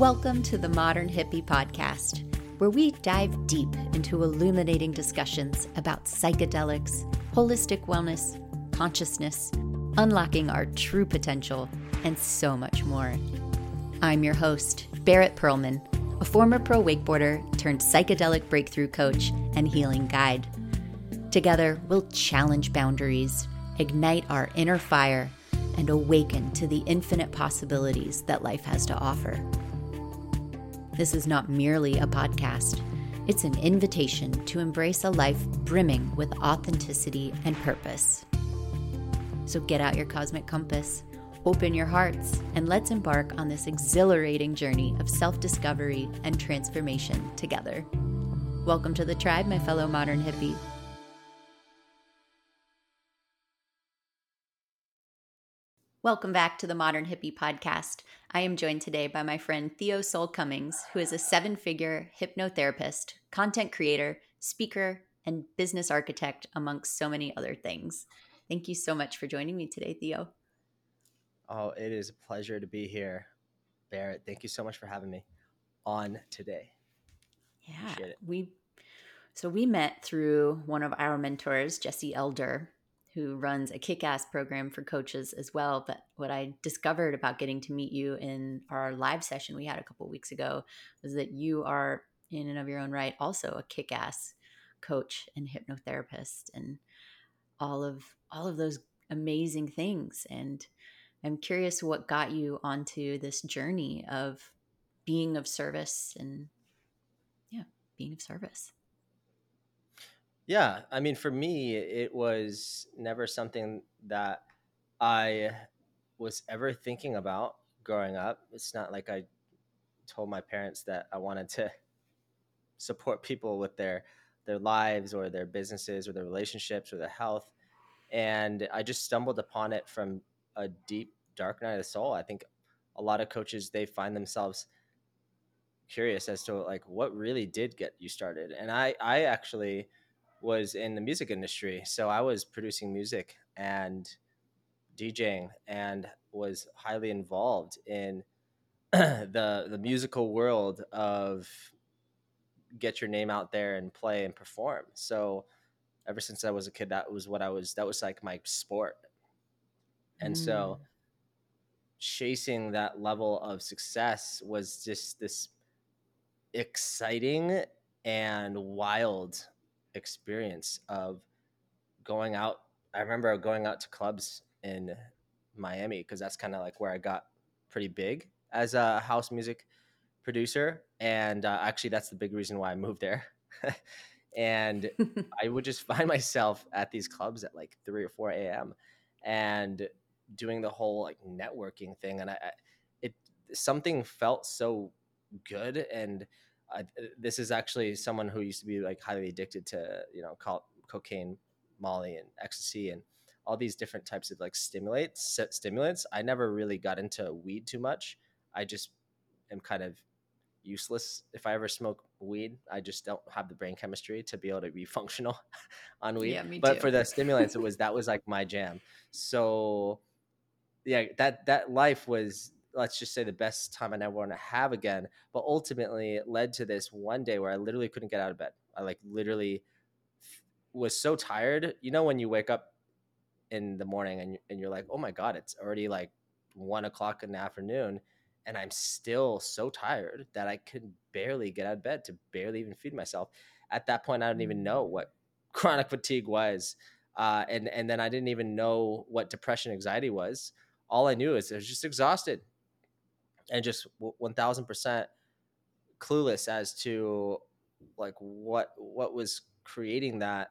Welcome to the Modern Hippie Podcast, where we dive deep into illuminating discussions about psychedelics, holistic wellness, consciousness, unlocking our true potential, and so much more. I'm your host, Barrett Perlman, a former pro wakeboarder turned psychedelic breakthrough coach and healing guide. Together, we'll challenge boundaries, ignite our inner fire, and awaken to the infinite possibilities that life has to offer. This is not merely a podcast, it's an invitation to embrace a life brimming with authenticity and purpose. So get out your cosmic compass, open your hearts, and let's embark on this exhilarating journey of self discovery and transformation together. Welcome to the tribe, my fellow modern hippie. Welcome back to the Modern Hippie Podcast. I am joined today by my friend Theo Soul Cummings, who is a seven figure hypnotherapist, content creator, speaker, and business architect, amongst so many other things. Thank you so much for joining me today, Theo. Oh, it is a pleasure to be here, Barrett. Thank you so much for having me on today. Yeah, we so we met through one of our mentors, Jesse Elder, who runs a kick ass program for coaches as well. But what I discovered about getting to meet you in our live session we had a couple weeks ago was that you are, in and of your own right, also a kick ass coach and hypnotherapist and all of all of those amazing things and i'm curious what got you onto this journey of being of service and yeah being of service yeah, I mean, for me, it was never something that I was ever thinking about growing up. It's not like I told my parents that I wanted to support people with their their lives or their businesses or their relationships or their health. And I just stumbled upon it from a deep dark night of the soul. I think a lot of coaches they find themselves curious as to like what really did get you started. And I I actually was in the music industry. So I was producing music and DJing and was highly involved in the the musical world of get your name out there and play and perform. So ever since I was a kid that was what I was that was like my sport. And mm. so chasing that level of success was just this exciting and wild experience of going out. I remember going out to clubs in Miami because that's kind of like where I got pretty big as a house music producer. And uh, actually, that's the big reason why I moved there. and I would just find myself at these clubs at like 3 or 4 a.m. and doing the whole like networking thing. And I, it, something felt so good and I, uh, this is actually someone who used to be like highly addicted to you know co- cocaine, Molly, and ecstasy, and all these different types of like stimulates stimulants. I never really got into weed too much. I just am kind of useless if I ever smoke weed. I just don't have the brain chemistry to be able to be functional on weed. Yeah, me but too. for the stimulants, it was that was like my jam. So yeah, that that life was let's just say the best time I never want to have again. But ultimately, it led to this one day where I literally couldn't get out of bed. I like literally was so tired. You know, when you wake up in the morning and, and you're like, oh my God, it's already like one o'clock in the afternoon. And I'm still so tired that I could barely get out of bed to barely even feed myself. At that point, I didn't even know mm. what chronic fatigue was. Uh, and, and then I didn't even know what depression anxiety was. All I knew is I was just exhausted and just 1000% clueless as to like what what was creating that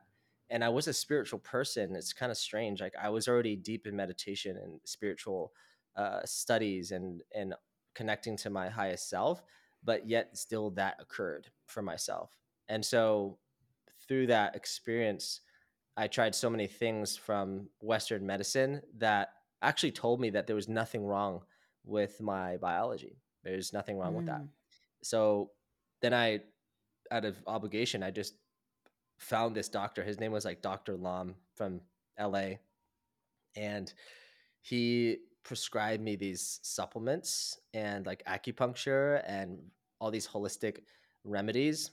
and i was a spiritual person it's kind of strange like i was already deep in meditation and spiritual uh, studies and and connecting to my highest self but yet still that occurred for myself and so through that experience i tried so many things from western medicine that actually told me that there was nothing wrong with my biology. There's nothing wrong mm. with that. Mm. So then I, out of obligation, I just found this doctor. His name was like Dr. Lam from LA. And he prescribed me these supplements and like acupuncture and all these holistic remedies,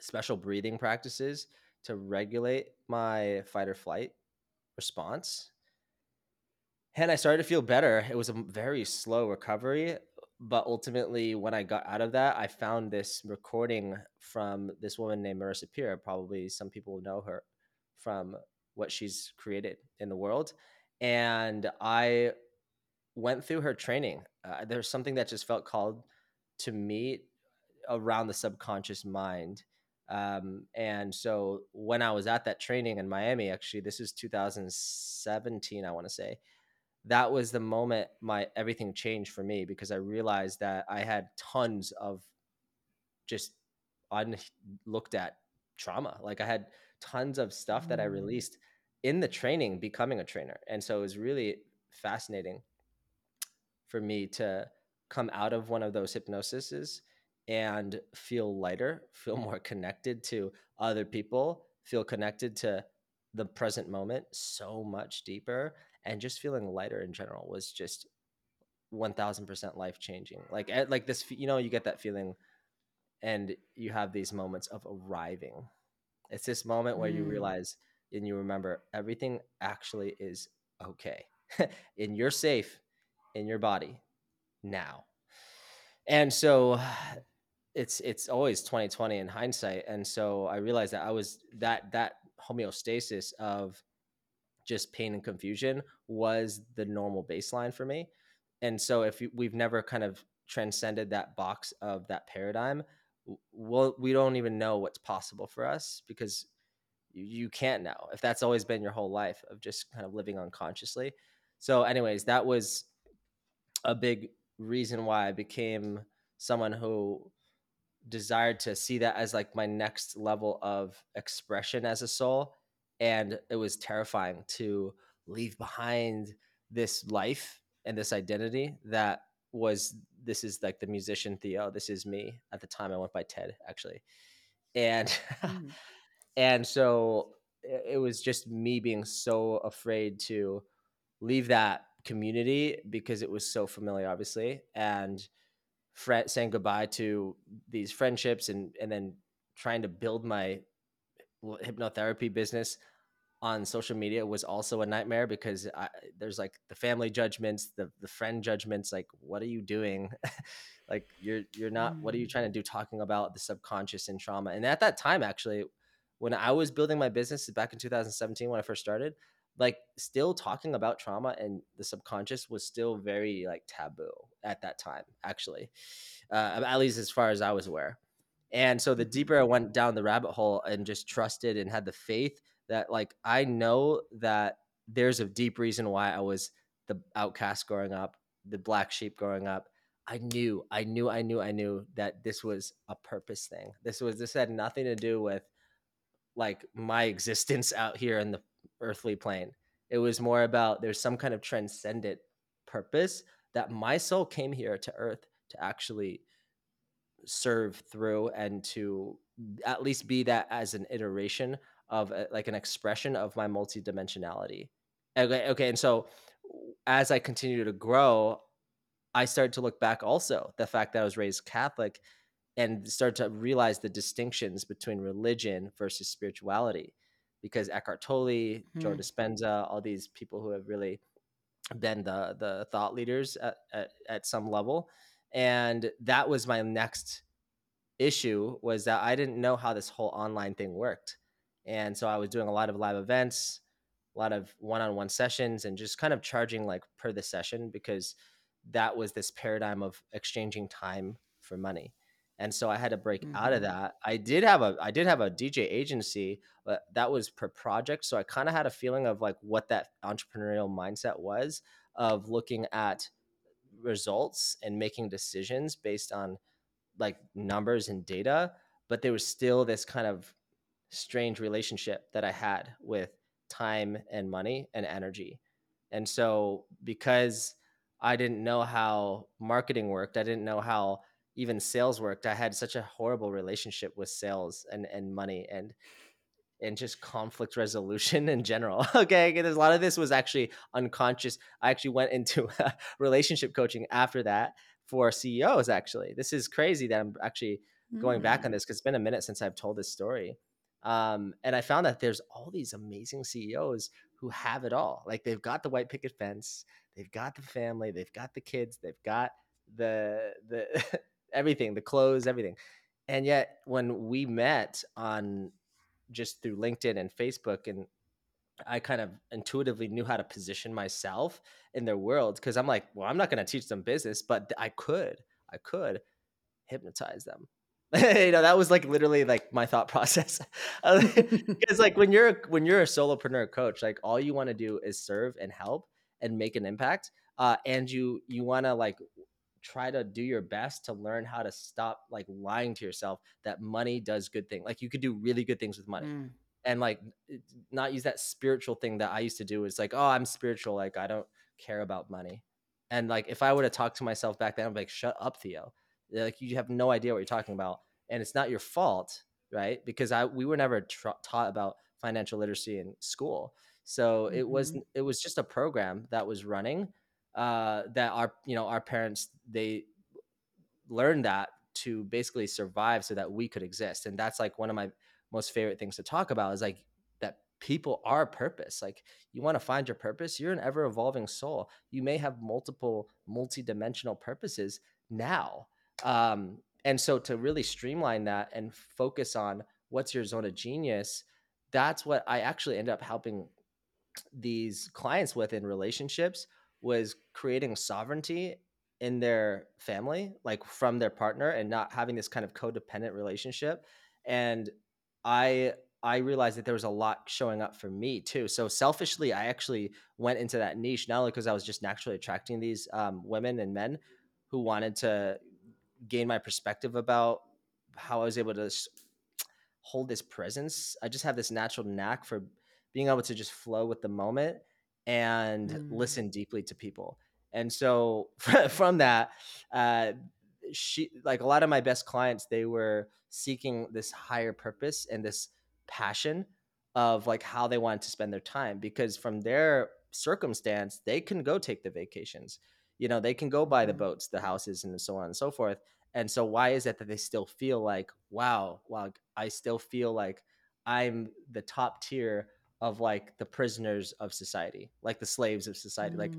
special breathing practices to regulate my fight or flight response. And I started to feel better. It was a very slow recovery, but ultimately, when I got out of that, I found this recording from this woman named Marissa Peer. Probably some people know her from what she's created in the world. And I went through her training. Uh, there's something that just felt called to me around the subconscious mind. Um, and so when I was at that training in Miami, actually, this is 2017, I want to say, that was the moment my everything changed for me because I realized that I had tons of just unlooked at trauma. Like I had tons of stuff that I mm. released in the training becoming a trainer. And so it was really fascinating for me to come out of one of those hypnosises and feel lighter, feel more connected to other people, feel connected to the present moment so much deeper and just feeling lighter in general was just 1000% life changing. Like like this you know you get that feeling and you have these moments of arriving. It's this moment where mm. you realize and you remember everything actually is okay. and you're safe in your body now. And so it's it's always 2020 in hindsight. And so I realized that I was that that homeostasis of just pain and confusion was the normal baseline for me. And so if we've never kind of transcended that box of that paradigm, well, we don't even know what's possible for us because you can't know if that's always been your whole life of just kind of living unconsciously. So, anyways, that was a big reason why I became someone who desired to see that as like my next level of expression as a soul. And it was terrifying to leave behind this life and this identity that was this is like the musician Theo. This is me. At the time I went by Ted actually. And mm. and so it was just me being so afraid to leave that community because it was so familiar, obviously, and fr- saying goodbye to these friendships and and then trying to build my hypnotherapy business on social media was also a nightmare because I, there's like the family judgments, the the friend judgments. Like, what are you doing? like, you're you're not. What are you trying to do? Talking about the subconscious and trauma. And at that time, actually, when I was building my business back in 2017 when I first started, like still talking about trauma and the subconscious was still very like taboo at that time actually uh, at least as far as i was aware and so the mm-hmm. deeper i went down the rabbit hole and just trusted and had the faith that like i know that there's a deep reason why i was the outcast growing up the black sheep growing up i knew i knew i knew i knew that this was a purpose thing this was this had nothing to do with like my existence out here in the earthly plane. It was more about there's some kind of transcendent purpose that my soul came here to earth to actually serve through and to at least be that as an iteration of a, like an expression of my multidimensionality. Okay, okay, and so as I continue to grow, I started to look back also the fact that I was raised Catholic and start to realize the distinctions between religion versus spirituality because Eckhart Tolle, mm-hmm. Joe Dispenza, all these people who have really been the the thought leaders at, at, at some level. And that was my next issue was that I didn't know how this whole online thing worked. And so I was doing a lot of live events, a lot of one-on-one sessions and just kind of charging like per the session because that was this paradigm of exchanging time for money and so I had to break mm-hmm. out of mm-hmm. that. I did have a I did have a DJ agency, but that was per project, so I kind of had a feeling of like what that entrepreneurial mindset was of looking at results and making decisions based on like numbers and data, but there was still this kind of strange relationship that I had with time and money and energy. And so because I didn't know how marketing worked, I didn't know how even sales worked i had such a horrible relationship with sales and and money and and just conflict resolution in general. okay, there's a lot of this was actually unconscious. I actually went into relationship coaching after that for CEOs. Actually, this is crazy that I'm actually going mm. back on mm. this because it's been a minute since I've told this story. Um, and I found that there's all these amazing CEOs who have it all. Like they've got the white picket fence, they've got the family, they've got the kids, they've got the the everything, the clothes, everything. And yet when we met on just through LinkedIn and Facebook and I kind of intuitively knew how to position myself in their world because I'm like, well, I'm not going to teach them business, but I could, I could hypnotize them. you know, that was like literally like my thought process. Because like when you're when you're a solopreneur coach, like all you want to do is serve and help and make an impact. Uh, and you you want to like try to do your best to learn how to stop like lying to yourself that money does good things. Like you could do really good things with money. Mm. And like not use that spiritual thing that I used to do is like, oh, I'm spiritual. Like I don't care about money. And like if I would have talked to myself back then, I'm like, shut up, Theo. Like you have no idea what you're talking about, and it's not your fault, right? Because I we were never tra- taught about financial literacy in school, so mm-hmm. it was it was just a program that was running uh, that our you know our parents they learned that to basically survive so that we could exist. And that's like one of my most favorite things to talk about is like that people are purpose. Like you want to find your purpose? You're an ever evolving soul. You may have multiple multi-dimensional purposes now. Um, and so to really streamline that and focus on what's your zone of genius that's what i actually end up helping these clients with in relationships was creating sovereignty in their family, like from their partner, and not having this kind of codependent relationship. And I I realized that there was a lot showing up for me too. So selfishly, I actually went into that niche not only because I was just naturally attracting these um, women and men who wanted to gain my perspective about how I was able to hold this presence. I just have this natural knack for being able to just flow with the moment and mm. listen deeply to people. And so from that, uh, she like a lot of my best clients, they were seeking this higher purpose and this passion of like how they wanted to spend their time because from their circumstance, they can go take the vacations. You know, they can go buy the mm. boats, the houses, and so on and so forth. And so, why is it that they still feel like, wow, wow, I still feel like I'm the top tier of like the prisoners of society, like the slaves of society. Mm. Like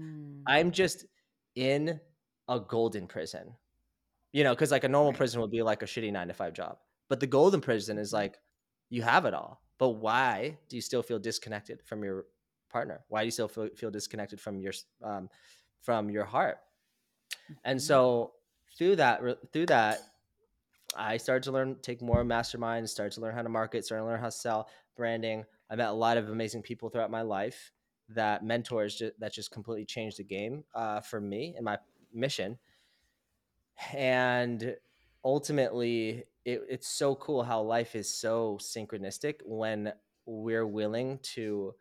I'm just in a golden prison, you know, because like a normal right. prison would be like a shitty nine to five job, but the golden prison is mm-hmm. like you have it all. But why do you still feel disconnected from your partner? Why do you still feel, feel disconnected from your um, from your heart? And mm-hmm. so through that through that I started to learn, take more masterminds, started to learn how to market, started to learn how to sell, branding, I met a lot of amazing people throughout my life that mentors just, that just completely changed the game uh, for me and my mission. And ultimately, it, it's so cool how life is so synchronistic when we're willing to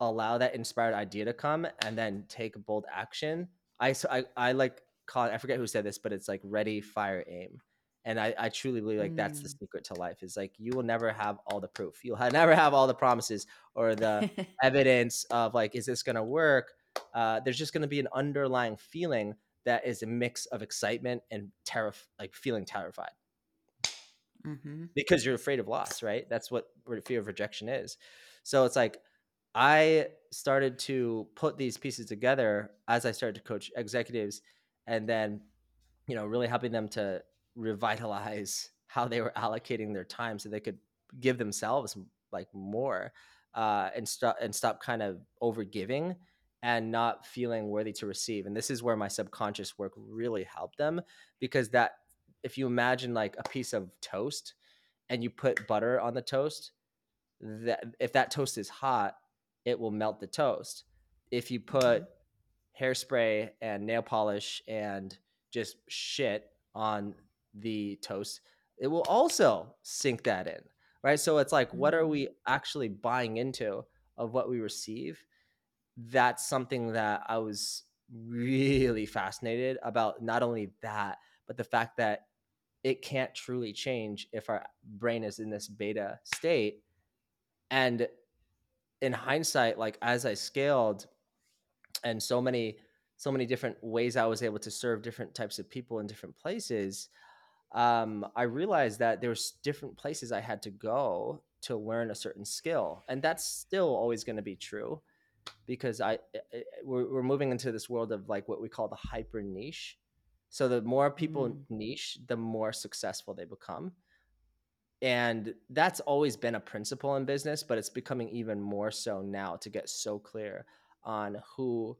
allow that inspired idea to come and then take bold action. I, I, I like call it, I forget who said this, but it's like ready, fire, aim and I, I truly believe like mm. that's the mm. secret to life is like you will never have all the proof you'll have, never have all the promises or the evidence of like is this going to work uh, there's just going to be an underlying feeling that is a mix of excitement and terror like feeling terrified mm-hmm. because you're afraid of loss right that's what fear of rejection is so it's like i started to put these pieces together as i started to coach executives and then you know really helping them to revitalize how they were allocating their time so they could give themselves like more uh, and stop and stop kind of over giving and not feeling worthy to receive. And this is where my subconscious work really helped them because that if you imagine like a piece of toast and you put butter on the toast, that if that toast is hot, it will melt the toast. If you put mm-hmm. hairspray and nail polish and just shit on the toast, it will also sink that in, right? So it's like, what are we mm. actually buying into of what we receive? That's something that I was really fascinated about. Not only that, but the fact that it can't truly change if our brain is in this beta state and in hindsight like as i scaled and so many so many different ways i was able to serve different types of people in different places um, i realized that there's different places i had to go to learn a certain skill and that's still always going to be true because i we're, we're moving into this world of like what we call the hyper niche. So the more people mm. niche the more successful they become. And that's always been a principle in business but it's becoming even more so now to get so clear on who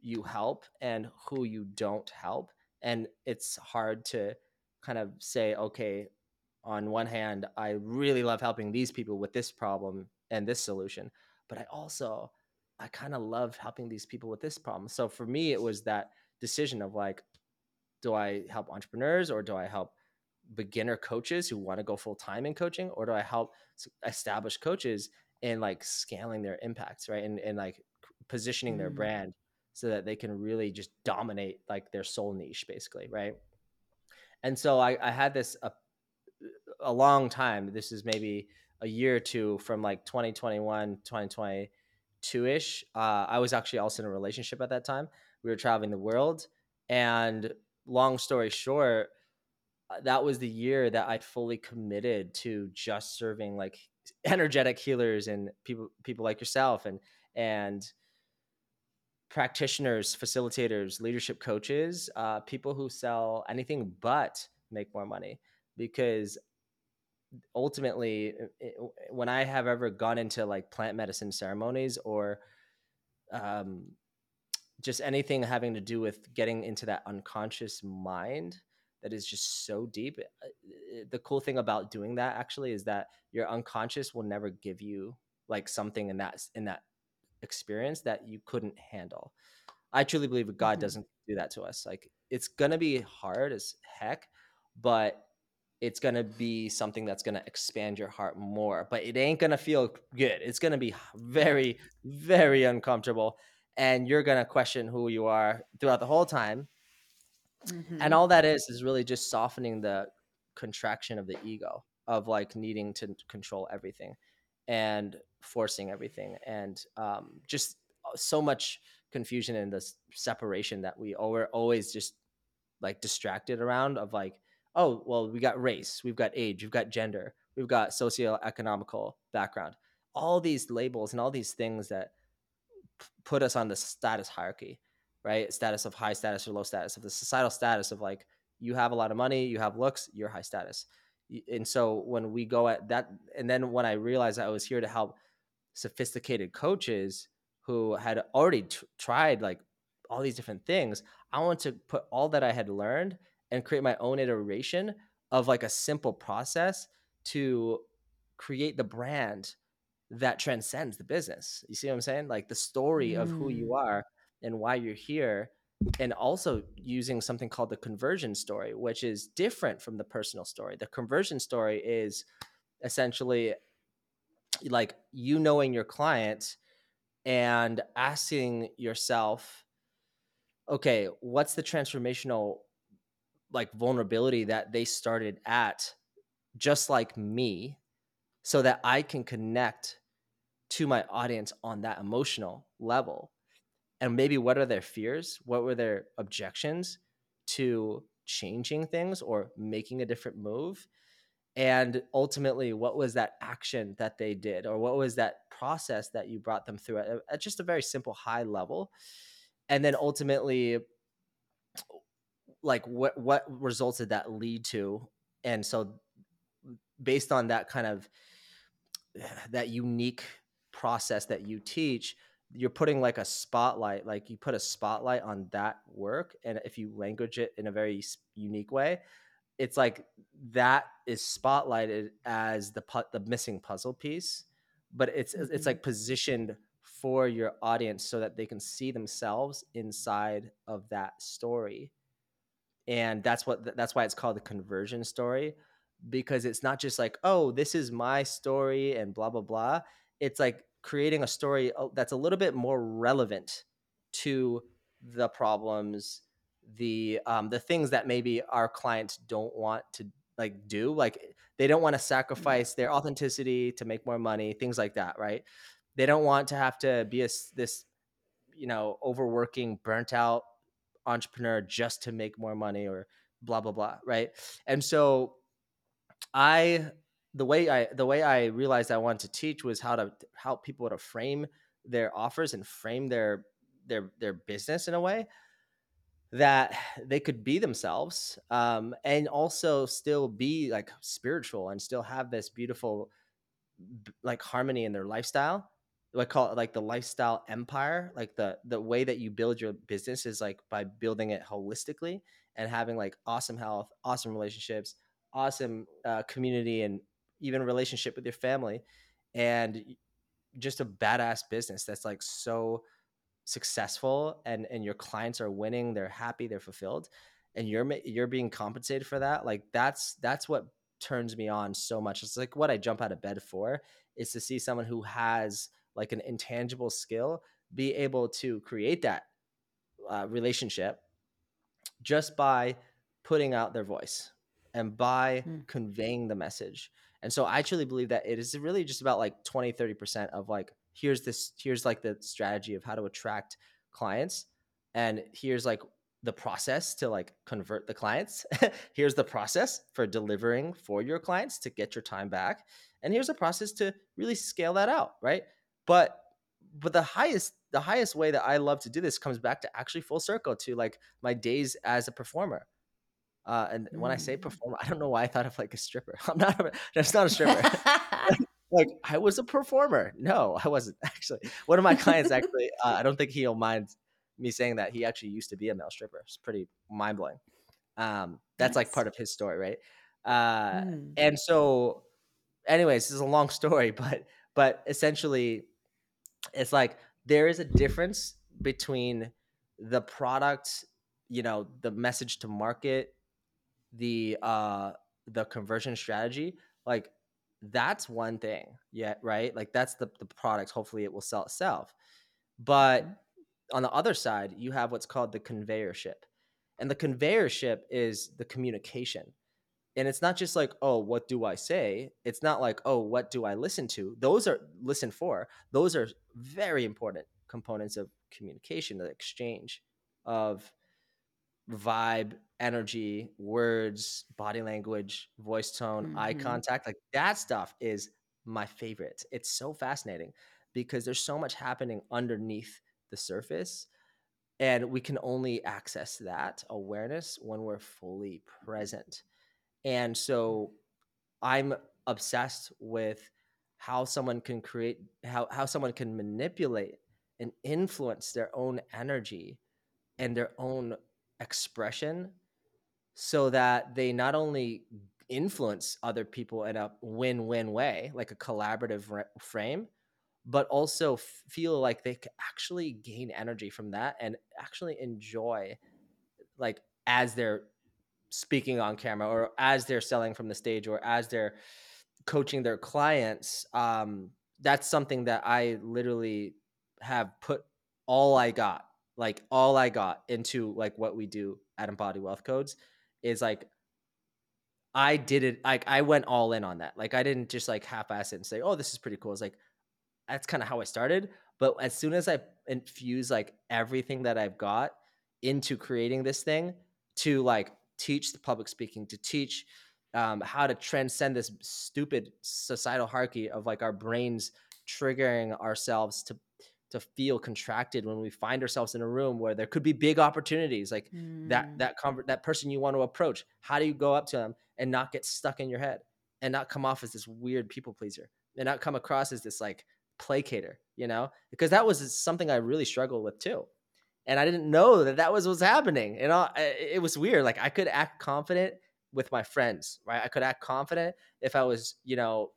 you help and who you don't help. And it's hard to kind of say okay on one hand i really love helping these people with this problem and this solution but i also i kind of love helping these people with this problem so for me it was that decision of like do i help entrepreneurs or do i help beginner coaches who want to go full time in coaching, or do I help established coaches in like scaling their impacts, right? And and like positioning mm. their brand so that they can really just dominate like their soul niche, basically, right? And so I, I had this a, a long time. This is maybe a year or two from like 2021, 2022 ish. Uh, I was actually also in a relationship at that time. We were traveling the world, and long story short, uh, that was the year that I fully committed to just serving like energetic healers and people people like yourself and and practitioners, facilitators, leadership coaches, uh, people who sell anything but make more money because ultimately it, when i have ever gone into like plant medicine ceremonies or um, just anything having to do with getting into that unconscious mind that is just so deep. Uh, the cool thing about doing that actually is that your unconscious will never give you like something in that in that experience that you couldn't handle. I truly believe God mm-hmm. doesn't do that to us. Like it's gonna be hard as heck, but it's gonna be something that's gonna expand your heart more. But it ain't gonna feel good. It's gonna be very, very uncomfortable, and you're gonna question who you are throughout the whole time Mm-hmm. And all that is is really just softening the contraction of the ego of like needing to control everything and forcing everything and um, just uh, so much confusion and this separation that we are always just like distracted around of like oh well we got race we've got age we've got gender we've got socioeconomical background all these labels and all these things that p- put us on the status hierarchy right? Status of high status or low status, of the societal status of like you have a lot of money, you have looks, you're high status. And so when we go at that, and then when I realized I was here to help sophisticated coaches who had already t- tried like all these different things, I want to put all that I had learned and create my own iteration of like a simple process to create the brand that transcends the business. You see what I'm saying? Like the story mm. of who you mm. are and why you're here and also using something called the conversion story which is different from the personal story the conversion story is essentially like you knowing your client and asking yourself okay what's the transformational like vulnerability that they started at just like me so that i can connect to my audience on that emotional level? And maybe what are their fears? What were their objections to changing things or making a different move and ultimately what was that action that they did or what was that process that you brought them through at, at just a very simple high level? And then ultimately like what what results did that lead to? And so based on that kind of that unique process that you teach you're putting like a spotlight like you put a spotlight on that work and if you language it in a very unique way it's like that is spotlighted as the pu- the missing puzzle piece but it's mm-hmm. it's like positioned for your audience so that they can see themselves inside of that story and that's what that's why it's called the conversion story because it's not just like oh this is my story and blah blah blah it's like creating a story uh, that's a little bit more relevant to the problems the um, the things that maybe our clients don't want to like do like they don't want to sacrifice their authenticity to make more money things like that right? They don't want to have to be a, this you know overworking burnt out entrepreneur just to make more money or blah blah blah right? And so i the way i the way i realized i wanted to teach was how to help people to frame their offers and frame their their their business in a way that they could be themselves um, and also still be like spiritual and still have this beautiful like harmony in their lifestyle I call it like the lifestyle empire. Like the the way that you build your business is like by building it holistically and having like awesome health, awesome relationships, awesome uh, community, and even relationship with your family, and just a badass business that's like so successful and and your clients are winning they're happy they're fulfilled and you're you're being compensated for that like that's that's what turns me on so much it's like what i jump out of bed for is to see someone who has like an intangible skill be able to create that uh, relationship just by putting out their voice and by mm. conveying the message and so i truly believe that it is really just about like 20 30% of like here's this here's like the strategy of how to attract clients and here's like the process to like convert the clients here's the process for delivering for your clients to get your time back and here's a process to really scale that out right but but the highest the highest way that i love to do this comes back to actually full circle to like my days as a performer uh, and mm. when I say mm. performer, I don't know why I thought of like a stripper. I'm not. A, that's not a stripper. like I was a performer. No, I wasn't actually. One of my clients actually, uh, I don't think he'll mind me saying that he actually used to be a male stripper. It's pretty mind blowing. Um, that's nice. like part of his story, right? Uh, mm. And so, anyways, this is a long story, but but essentially, it's like there is a difference between the product, you know, the message to market, the uh, the conversion strategy. Like that's one thing yeah right? Like that's the, the product. Hopefully it will sell itself. But mm-hmm. on the other side you have what's called the conveyorship. And the conveyorship is the communication. And it's not just like oh what do i say? It's not like oh what do i listen to? Those are listen for those are very important components of communication the exchange of vibe, energy, words, body language, voice tone, mm-hmm. eye contact, like that stuff is my favorite. It's so fascinating because there's so much happening underneath the surface. And we can only access that awareness when we're fully present. And so I'm obsessed with how someone can create, how, how someone can manipulate and influence their own energy and their own expression so that they not only influence other people in a win-win way like a collaborative re- frame but also f- feel like they can actually gain energy from that and actually enjoy like as they're speaking on camera or as they're selling from the stage or as they're coaching their clients um that's something that i literally have put all i got like all I got into like what we do at Embody Wealth Codes is like I did it like I went all in on that. Like I didn't just like half ass it and say, "Oh, this is pretty cool." It's like that's kind of how I started. But as soon as I infuse like everything that I've got into creating this thing to like teach the public speaking, to teach um, how to transcend this stupid societal hierarchy of like our brains triggering ourselves to to feel contracted when we find ourselves in a room where there could be big opportunities like mm. that that convert that person you want to approach how do you go up to them and not get stuck in your head and not come off as this weird people pleaser and not come across as this like placater you know? Because that was something i really struggled with too. And i didn't know that that was what's happening and all, it was weird like i could act confident with my friends right? I could act confident if i was you know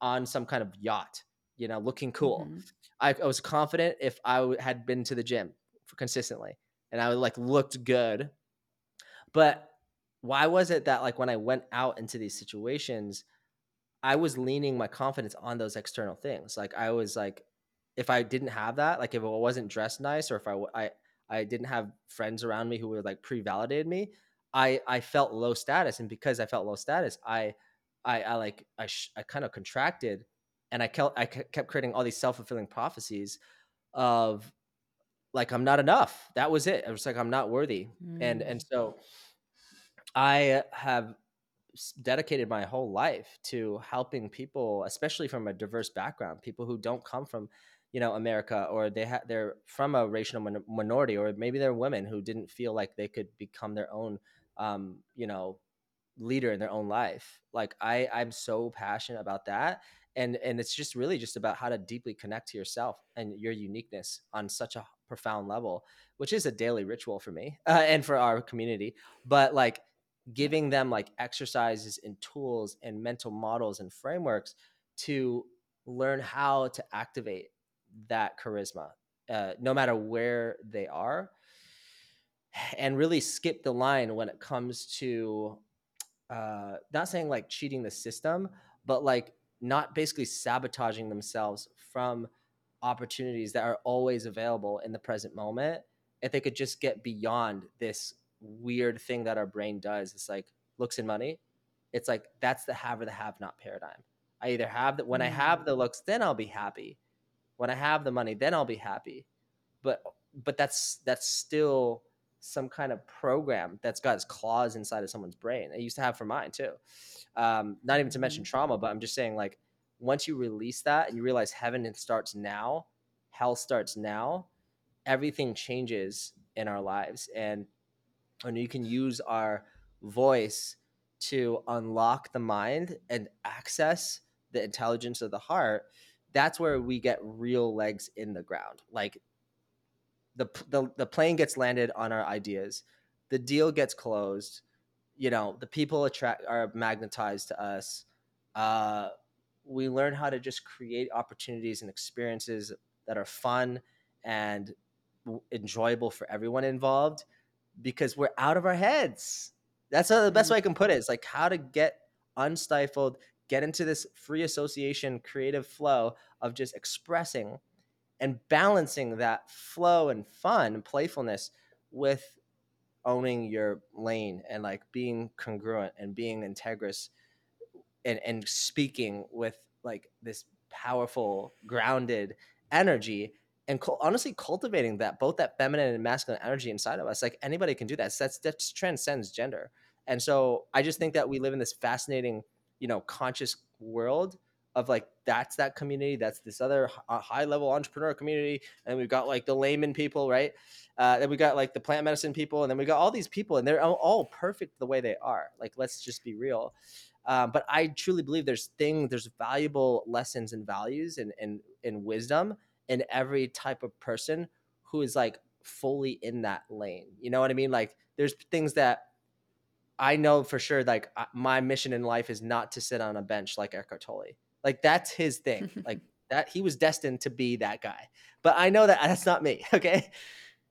on some kind of yacht you know looking cool. Mm-hmm. I, I was confident if I had been to the gym consistently and I like looked good. But why was it that like when I went out into these situations, I was leaning my confidence on those external things. Like I was like, if I didn't have that, like if I wasn't dressed nice or if I I I didn't have friends around me who were like pre-validated me, I I felt low status, and because I felt low status, I I, I like I sh- I kind of contracted, and I kept I kept creating all these self fulfilling prophecies of like I'm not enough. That was it. I was like I'm not worthy, mm. and and so I have dedicated my whole life to helping people, especially from a diverse background, people who don't come from you know America or they ha- they're from a racial min- minority or maybe they're women who didn't feel like they could become their own um, you know leader in their own life like i i'm so passionate about that and and it's just really just about how to deeply connect to yourself and your uniqueness on such a profound level which is a daily ritual for me uh, and for our community but like giving them like exercises and tools and mental models and frameworks to learn how to activate that charisma uh, no matter where they are and really skip the line when it comes to uh, not saying like cheating the system, but like not basically sabotaging themselves from opportunities that are always available in the present moment. If they could just get beyond this weird thing that our brain does, it's like looks and money. It's like that's the have or the have not paradigm. I either have that when mm. I have the looks, then I'll be happy. When I have the money, then I'll be happy. But but that's that's still some kind of program that's got its claws inside of someone's brain. I used to have for mine too. Um, not even to mention mm-hmm. trauma, but I'm just saying like once you release that and you realize heaven starts now, hell starts now, everything changes in our lives, and and you can use our voice to unlock the mind and access the intelligence of the heart. That's where we get real legs in the ground. Like the, the the plane gets landed on our ideas the deal gets closed you know the people attract are magnetized to us uh, we learn how to just create opportunities and experiences that are fun and enjoyable for everyone involved because we're out of our heads. That's the best way i can put it it's like how to get unstifled get into this free association creative flow of just expressing and balancing that flow and fun and playfulness with owning your lane and like being congruent and being integrous and, and speaking with like this powerful grounded energy and co- honestly cultivating that both that feminine and masculine energy inside of us like anybody can do that. That's that transcends gender. And so i just think that we live in this fascinating you know conscious world of like that's that community that's this other high level entrepreneur community and we've got like the layman people right? Uh, then we got like the plant medicine people and then we got all these people and they're all perfect the way they are like let's just be real. Um, but i truly believe there's things there's valuable lessons and values and, and, and wisdom in every type of person who is like fully in that lane you know what i mean? Like there's things that I know for sure, like my mission in life is not to sit on a bench like Eckhart Tolle. Like that's his thing. like that he was destined to be that guy. But I know that that's not me. Okay.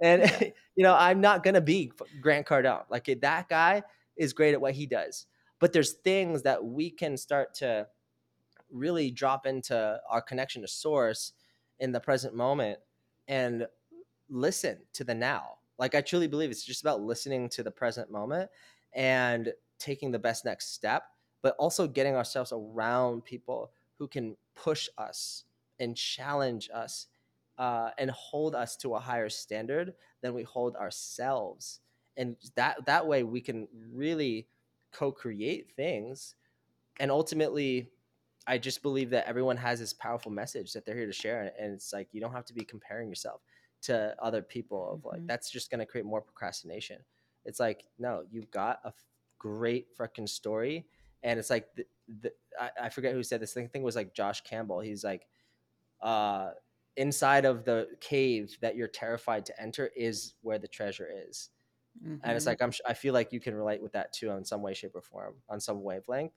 And you know, I'm not gonna be Grant Cardone. Like that guy is great at what he does. But there's things that we can start to really drop into our connection to source in the present moment and listen to the now. Like I truly believe it's just about listening to the present moment and taking the best next step, but also getting ourselves around people who can push us and challenge us uh, and hold us to a higher standard than we hold ourselves. And that that way we can really co-create things. And ultimately i just believe that everyone has this powerful message that they're here to share. And it's like you don't have to be comparing yourself to other people of like mm-hmm. that's just going to create more procrastination. It's like no you've got a great freaking story. And it's like the, the, I, I, forget who said this thing. It was like Josh Campbell. He's like, uh, inside of the cave that you're terrified to enter is where the treasure is. Mm-hmm. And it's mm-hmm. like I'm I feel like you can relate with that too in some way, shape, or form, on some wavelength.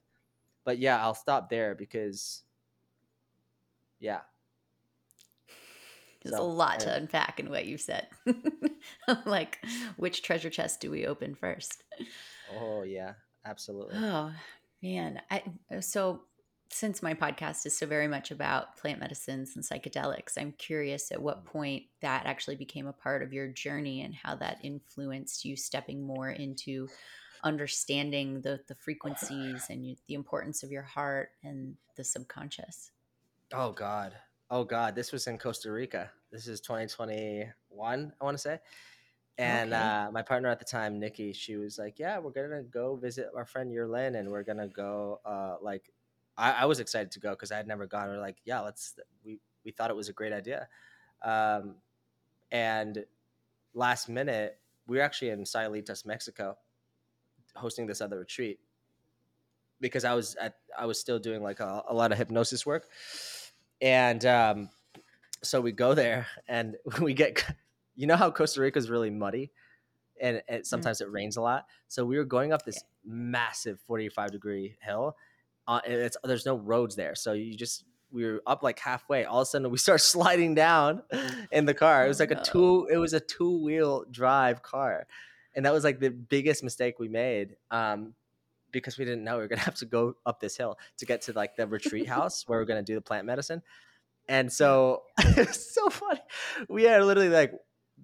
But yeah, I'll stop there because, yeah, there's so, a lot to unpack in what you said. like, which treasure chest do we open first? Oh yeah, absolutely. Oh, Man, I uh, so since my podcast is so very much about plant medicines and psychedelics, I'm curious at what point that actually became a part of your journey and how that influenced you stepping more into understanding the the frequencies and you, the importance of your heart and the subconscious? Oh God. Oh God. This was in Costa Rica. This is 2021, I want to say. And Okay. uh, my partner at the time, Nikki, she was like, "Yeah, we're gonna go visit our friend Yerlin, and we're gonna go." Uh, like, I, I was excited to go because I had never gone. We're like, "Yeah, let's." We we thought it was a great idea, um, and last minute, we were actually in Sayulitas, Mexico, hosting this other retreat because I was at I was still doing like a, a lot of hypnosis work, and um, so we go there and we get you know how Costa Rica is really muddy and, and sometimes it rains a lot. So we were going up this massive 45 degree hill. Uh, and it's there's no roads there, so you just we were up like halfway. All of a sudden, we start sliding down in the car. It was Oh, like a two. It was a two wheel drive car, and that was like the biggest mistake we made. Um, because we didn't know we were gonna have to go up this hill to get to like the retreat house where we're gonna do the plant medicine. And so it's so funny. We are literally like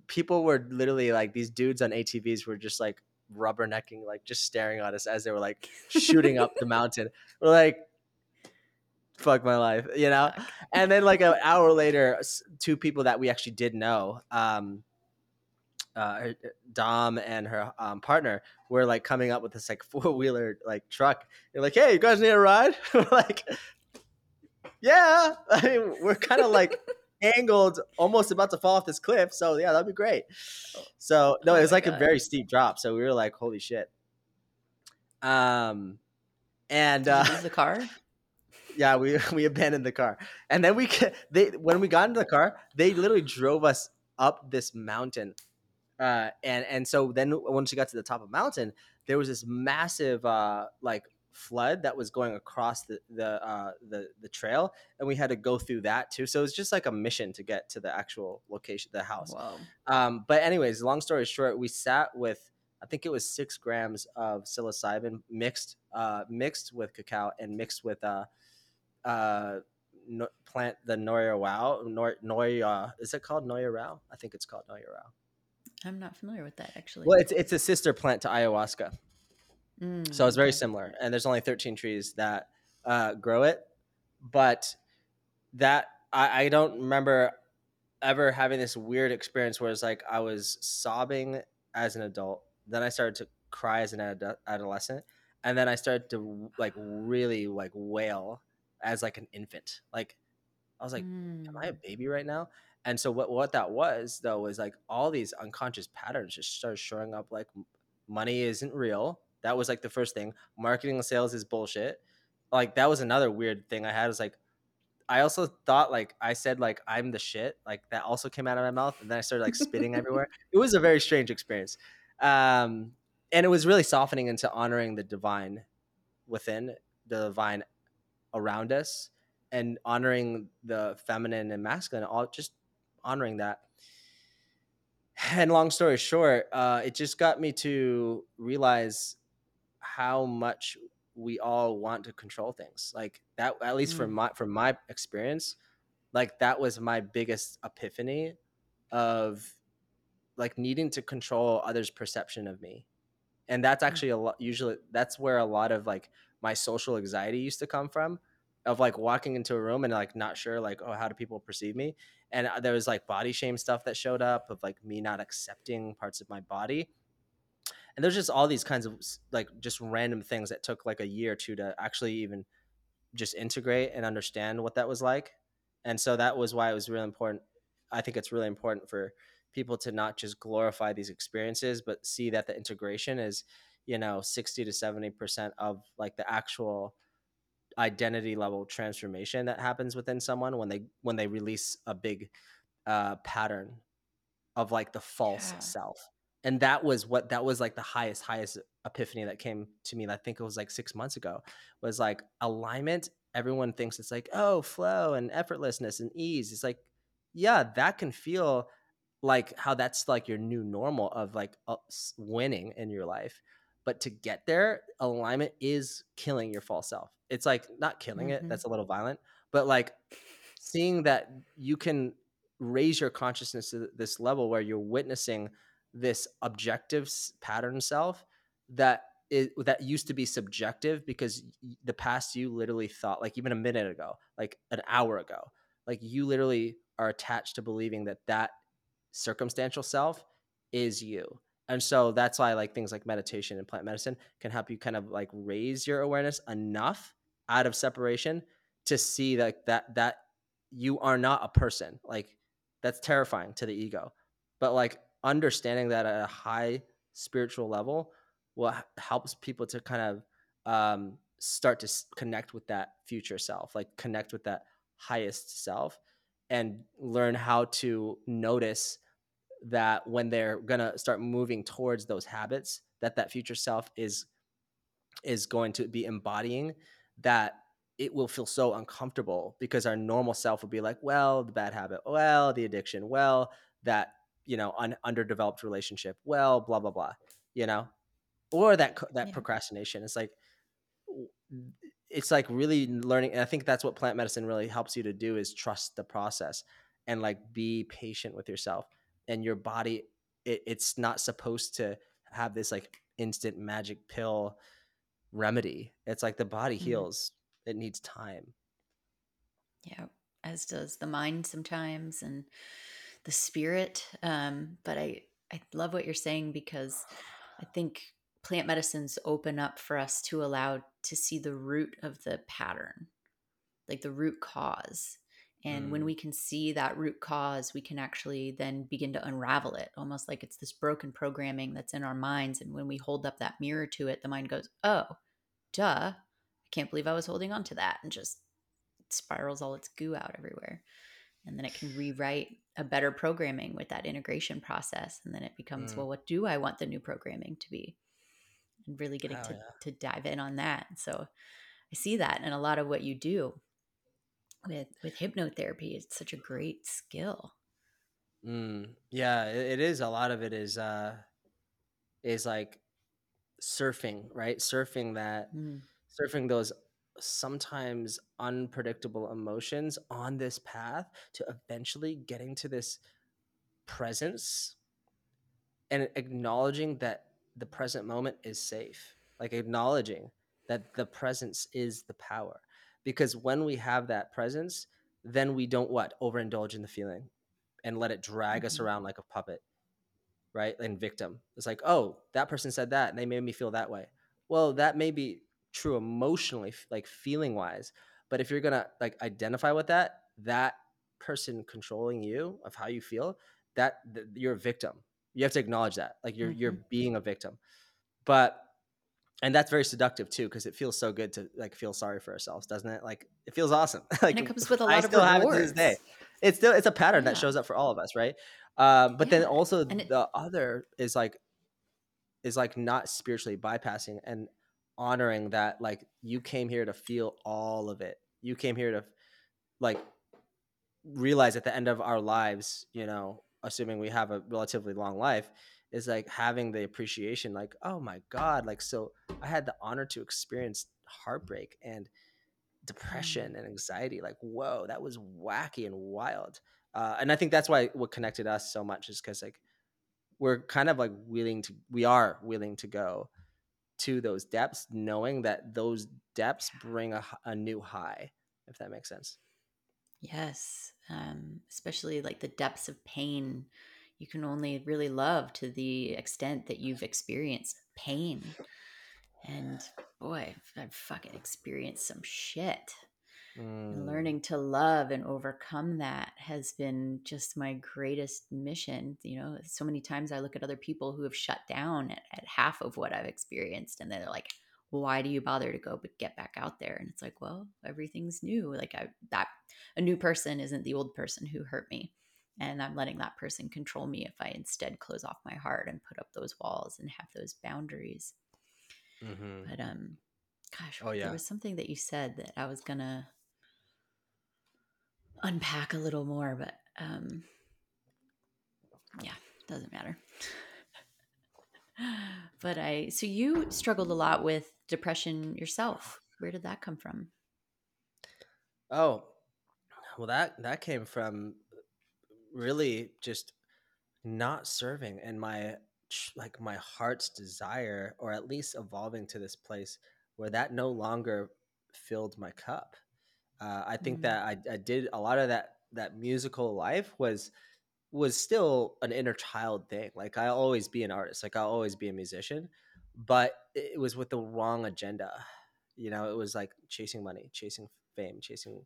people were literally like these dudes on ATVs were just like rubbernecking, like just staring at us as they were like shooting up the mountain. We're like, fuck my life, you know? And then like an hour later, two people that we actually did know, um, uh, Dom and her um, partner were like coming up with this like four wheeler like truck. They're like, "Hey, you guys need a ride?" we're like, "Yeah." I mean, we're kind of like angled, almost about to fall off this cliff. So yeah, that'd be great. So no, Oh it was like a very steep drop. So we were like, "Holy shit!" Um, and uh, the car? yeah, we we abandoned the car, and then we they when we got into the car, they literally drove us up this mountain, uh, and and so then once we got to the top of the mountain, there was this massive uh, like flood that was going across the the uh, the the trail, and we had to go through that too. So it was just like a mission to get to the actual location, the house. Whoa. Um, but anyways, long story short, we sat with I think it was six grams of psilocybin mixed uh, mixed with cacao and mixed with uh, uh, no, plant the Noya Wow Noya is it called Noya Rao? I think it's called Noya Rao. I'm not familiar with that actually. Well, it's it's a sister plant to ayahuasca, Mm, so it's very okay. similar. And there's only 13 trees that uh, grow it, but that I, I don't remember ever having this weird experience where it's like I was sobbing as an adult, then I started to cry as an ad- adolescent, and then I started to like really like wail as like an infant. Like I was like, am I a Mm. baby right now? And so what what that was though was like all these unconscious patterns just started showing up. Like money isn't real. That was like the first thing. Marketing and sales is bullshit. Like that was another weird thing I had. Was like I also thought like I said like I'm the shit. Like that also came out of my mouth, and then I started like spitting everywhere. It was a very strange experience, um, and it was really softening into honoring the divine within, the divine around us, and honoring the feminine and masculine. All just honoring that. And long story short, uh, it just got me to realize how much we all want to control things. Like that, at least from Mm. my from my experience, like that was my biggest epiphany of like needing to control others' perception of me. And that's Mm. actually a lot usually that's where a lot of like my social anxiety used to come from of like walking into a room and like not sure like oh how do people perceive me and uh, there was like body shame stuff that showed up of like me not accepting parts of my body and there's just all these kinds of like just random things that took like a year or two to actually even just integrate and understand what that was like and so that was why it was really important i think it's really important for people to not just glorify these experiences but see that the integration is you know 60 to 70 percent of like the actual identity level transformation that happens within someone when they when they release a big uh pattern of like the false Yeah. self and that was what that was like the highest highest epiphany that came to me i think it was like six months ago was like alignment. Everyone thinks it's like oh flow and effortlessness and ease. It's like yeah that can feel like how that's like your new normal of like uh, winning in your life but to get there alignment is killing your false self. It's like not killing it Mhm. that's a little violent but like seeing that you can raise your consciousness to this level where you're witnessing this objective pattern self that it, that used to be subjective because the past you literally thought like even a minute ago like an hour ago like you literally are attached to believing that that circumstantial self is you. And so that's why like things like meditation and plant medicine can help you kind of like raise your awareness enough out of separation to see like that that you are not a person. Like that's terrifying to the ego. But like understanding that at a high spiritual level what helps people to kind of um, start to connect with that future self like connect with that highest self and learn how to notice that when they're gonna start moving towards those habits that that future self is is going to be embodying that it will feel so uncomfortable because our normal self will be like well the bad habit well the addiction well that you know un- underdeveloped relationship well blah blah blah you know or that that yeah. procrastination it's like it's like really learning and i think that's what plant medicine really helps you to do is trust the process and like be patient with yourself and your body it, it's not supposed to have this like instant magic pill remedy it's like the body mm-hmm. heals it needs time yeah as does the mind sometimes and the spirit um but i i love what you're saying because i think plant medicines open up for us to allow to see the root of the pattern like the root cause. And mm. when we can see that root cause we can actually then begin to unravel it almost like it's this broken programming that's in our minds. And when we hold up that mirror to it the mind goes oh duh i can't believe i was holding on to that and just spirals all its goo out everywhere and then it can rewrite a better programming with that integration process and then it becomes mm. well what do i want the new programming to be and really getting oh, to, yeah. to dive in on that. So I see that in a lot of what you do with with hypnotherapy. It's such a great skill. Mm, yeah, it, it is. A lot of it is uh is like surfing, right? Surfing that mm. surfing those sometimes unpredictable emotions on this path to eventually getting to this presence and acknowledging that the present moment is safe like acknowledging that the presence is the power. Because when we have that presence then we don't what? Overindulge in the feeling and let it drag mm-hmm. us around like a puppet right? And victim. It's like oh that person said that and they made me feel that way. Well that may be true emotionally like feeling wise but if you're gonna like identify with that that person controlling you of how you feel that th- you're a victim you have to acknowledge that like you're mm-hmm. you're being a victim but and that's very seductive too because it feels so good to like feel sorry for ourselves doesn't it like it feels awesome like and it comes with a lot I of still rewards. have it to this day it's still it's a pattern yeah. that shows up for all of us right um, but yeah. then also it, the other is like is like not spiritually bypassing and honoring that like you came here to feel all of it you came here to like realize at the end of our lives you know assuming we have a relatively long life is like having the appreciation like oh my god like so i had the honor to experience heartbreak and depression mm. and anxiety like whoa that was wacky and wild uh, and i think that's why what connected us so much is because like we're kind of like willing to we are willing to go to those depths knowing that those depths bring a, a new high if that makes sense Yes, um, especially like the depths of pain you can only really love to the extent that you've experienced pain. And boy, I've fucking experienced some shit. Mm. learning to love and overcome that has been just my greatest mission. You know, so many times I look at other people who have shut down at, at half of what I've experienced, and they're like, why do you bother to go but get back out there and it's like well everything's new like i that a new person isn't the old person who hurt me and i'm letting that person control me if i instead close off my heart and put up those walls and have those boundaries mm-hmm. but um gosh oh, yeah. there was something that you said that i was gonna unpack a little more but um yeah doesn't matter but I so you struggled a lot with depression yourself. Where did that come from? Oh, well that that came from really just not serving and my like my heart's desire or at least evolving to this place where that no longer filled my cup uh, i think mm-hmm. that I, I did a lot of that that musical life was was still an inner child thing like i'll always be an artist like i'll always be a musician but it was with the wrong agenda you know it was like chasing money chasing fame chasing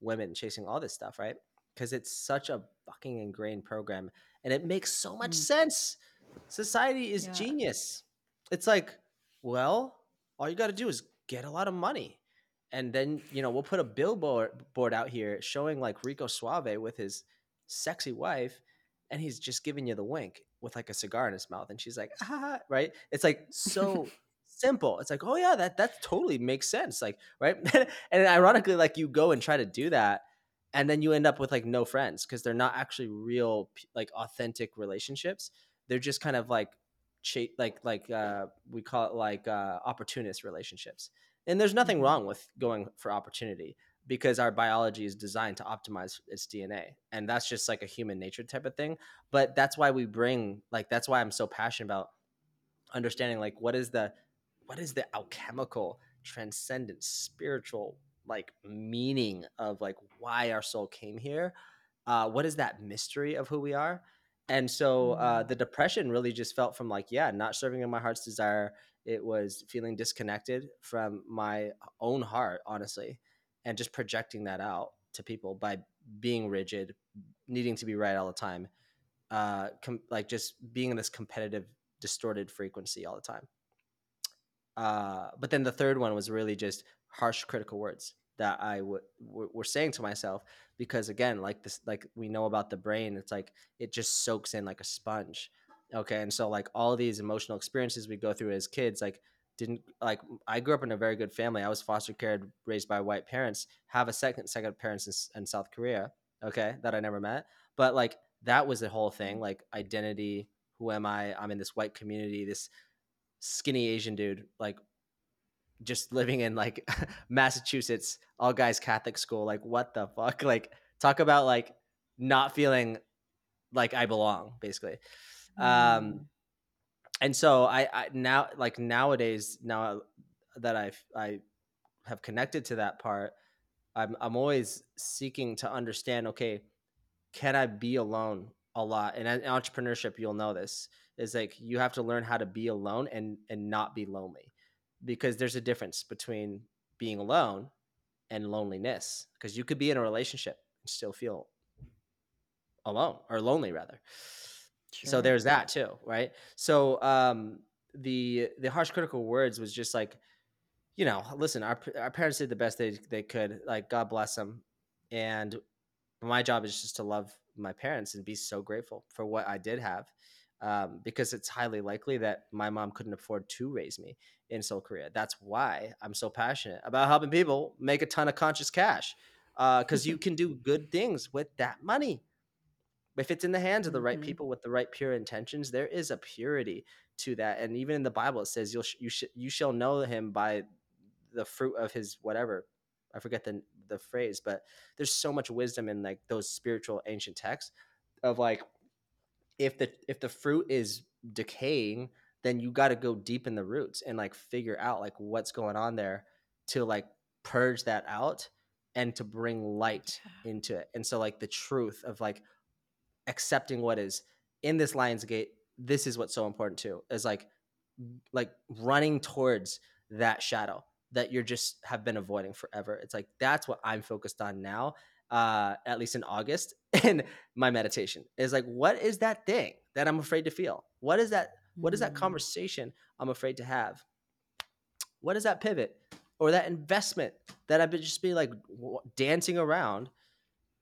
women chasing all this stuff right because it's such a fucking ingrained program and it makes so much mm. sense Society is yeah. genius. It's like, well, all you got to do is get a lot of money. And then, you know, we'll put a billboard board out here showing like Rico Suave with his sexy wife, and he's just giving you the wink with like a cigar in his mouth. And she's like, ah, right? It's like so simple. It's like, oh yeah, that that totally makes sense. Like, right? and ironically, like you go and try to do that, and then you end up with like no friends because they're not actually real, like authentic relationships they're just kind of like cha- like like uh, we call it like uh, opportunist relationships and there's nothing mm-hmm. wrong with going for opportunity because our biology is designed to optimize its dna and that's just like a human nature type of thing but that's why we bring like that's why i'm so passionate about understanding like what is the what is the alchemical transcendent spiritual like meaning of like why our soul came here uh, what is that mystery of who we are and so uh, the mm. depression really just felt from like yeah not serving in my heart's desire it was feeling disconnected from my own heart honestly and just projecting that out to people by being rigid needing to be right all the time uh com- like just being in this competitive distorted frequency all the time. Uh but then the third one was really just harsh critical words that I would w- were saying to myself because again like this like we know about the brain it's like it just soaks in like a sponge okay and so like all these emotional experiences we go through as kids like didn't like I grew up in a very good family I was foster cared raised by white parents have a second second parents in, in South Korea okay that I never met but like that was the whole thing like identity who am I I'm in this white community this skinny Asian dude like just living in like Massachusetts, all guys Catholic school. Like, what the fuck? Like, talk about like not feeling like I belong, basically. Um, mm. And so I, I now like nowadays now that I've I have connected to that part, I'm I'm always seeking to understand. Okay, can I be alone a lot? And in entrepreneurship, you'll know this is like you have to learn how to be alone and and not be lonely because there's a difference between being alone and loneliness because you could be in a relationship and still feel alone or lonely rather sure. so there's that too right so um the the harsh critical words was just like you know listen our, our parents did the best they, they could like god bless them and my job is just to love my parents and be so grateful for what i did have um, because it's highly likely that my mom couldn't afford to raise me in Seoul, Korea. That's why I'm so passionate about helping people make a ton of conscious cash because uh, you can do good things with that money. If it's in the hands of the right mm-hmm. people with the right pure intentions, there is a purity to that. And even in the Bible, it says you'll you should you shall know him by the fruit of his whatever. I forget the the phrase, but there's so much wisdom in like those spiritual ancient texts of like if the if the fruit is decaying then you got to go deep in the roots and like figure out like what's going on there to like purge that out and to bring light into it and so like the truth of like accepting what is in this lion's gate this is what's so important too is like like running towards that shadow that you're just have been avoiding forever it's like that's what i'm focused on now uh, at least in August, in my meditation is like, what is that thing that I'm afraid to feel? What is that? What is that mm. conversation I'm afraid to have? What is that pivot or that investment that I've been just be like dancing around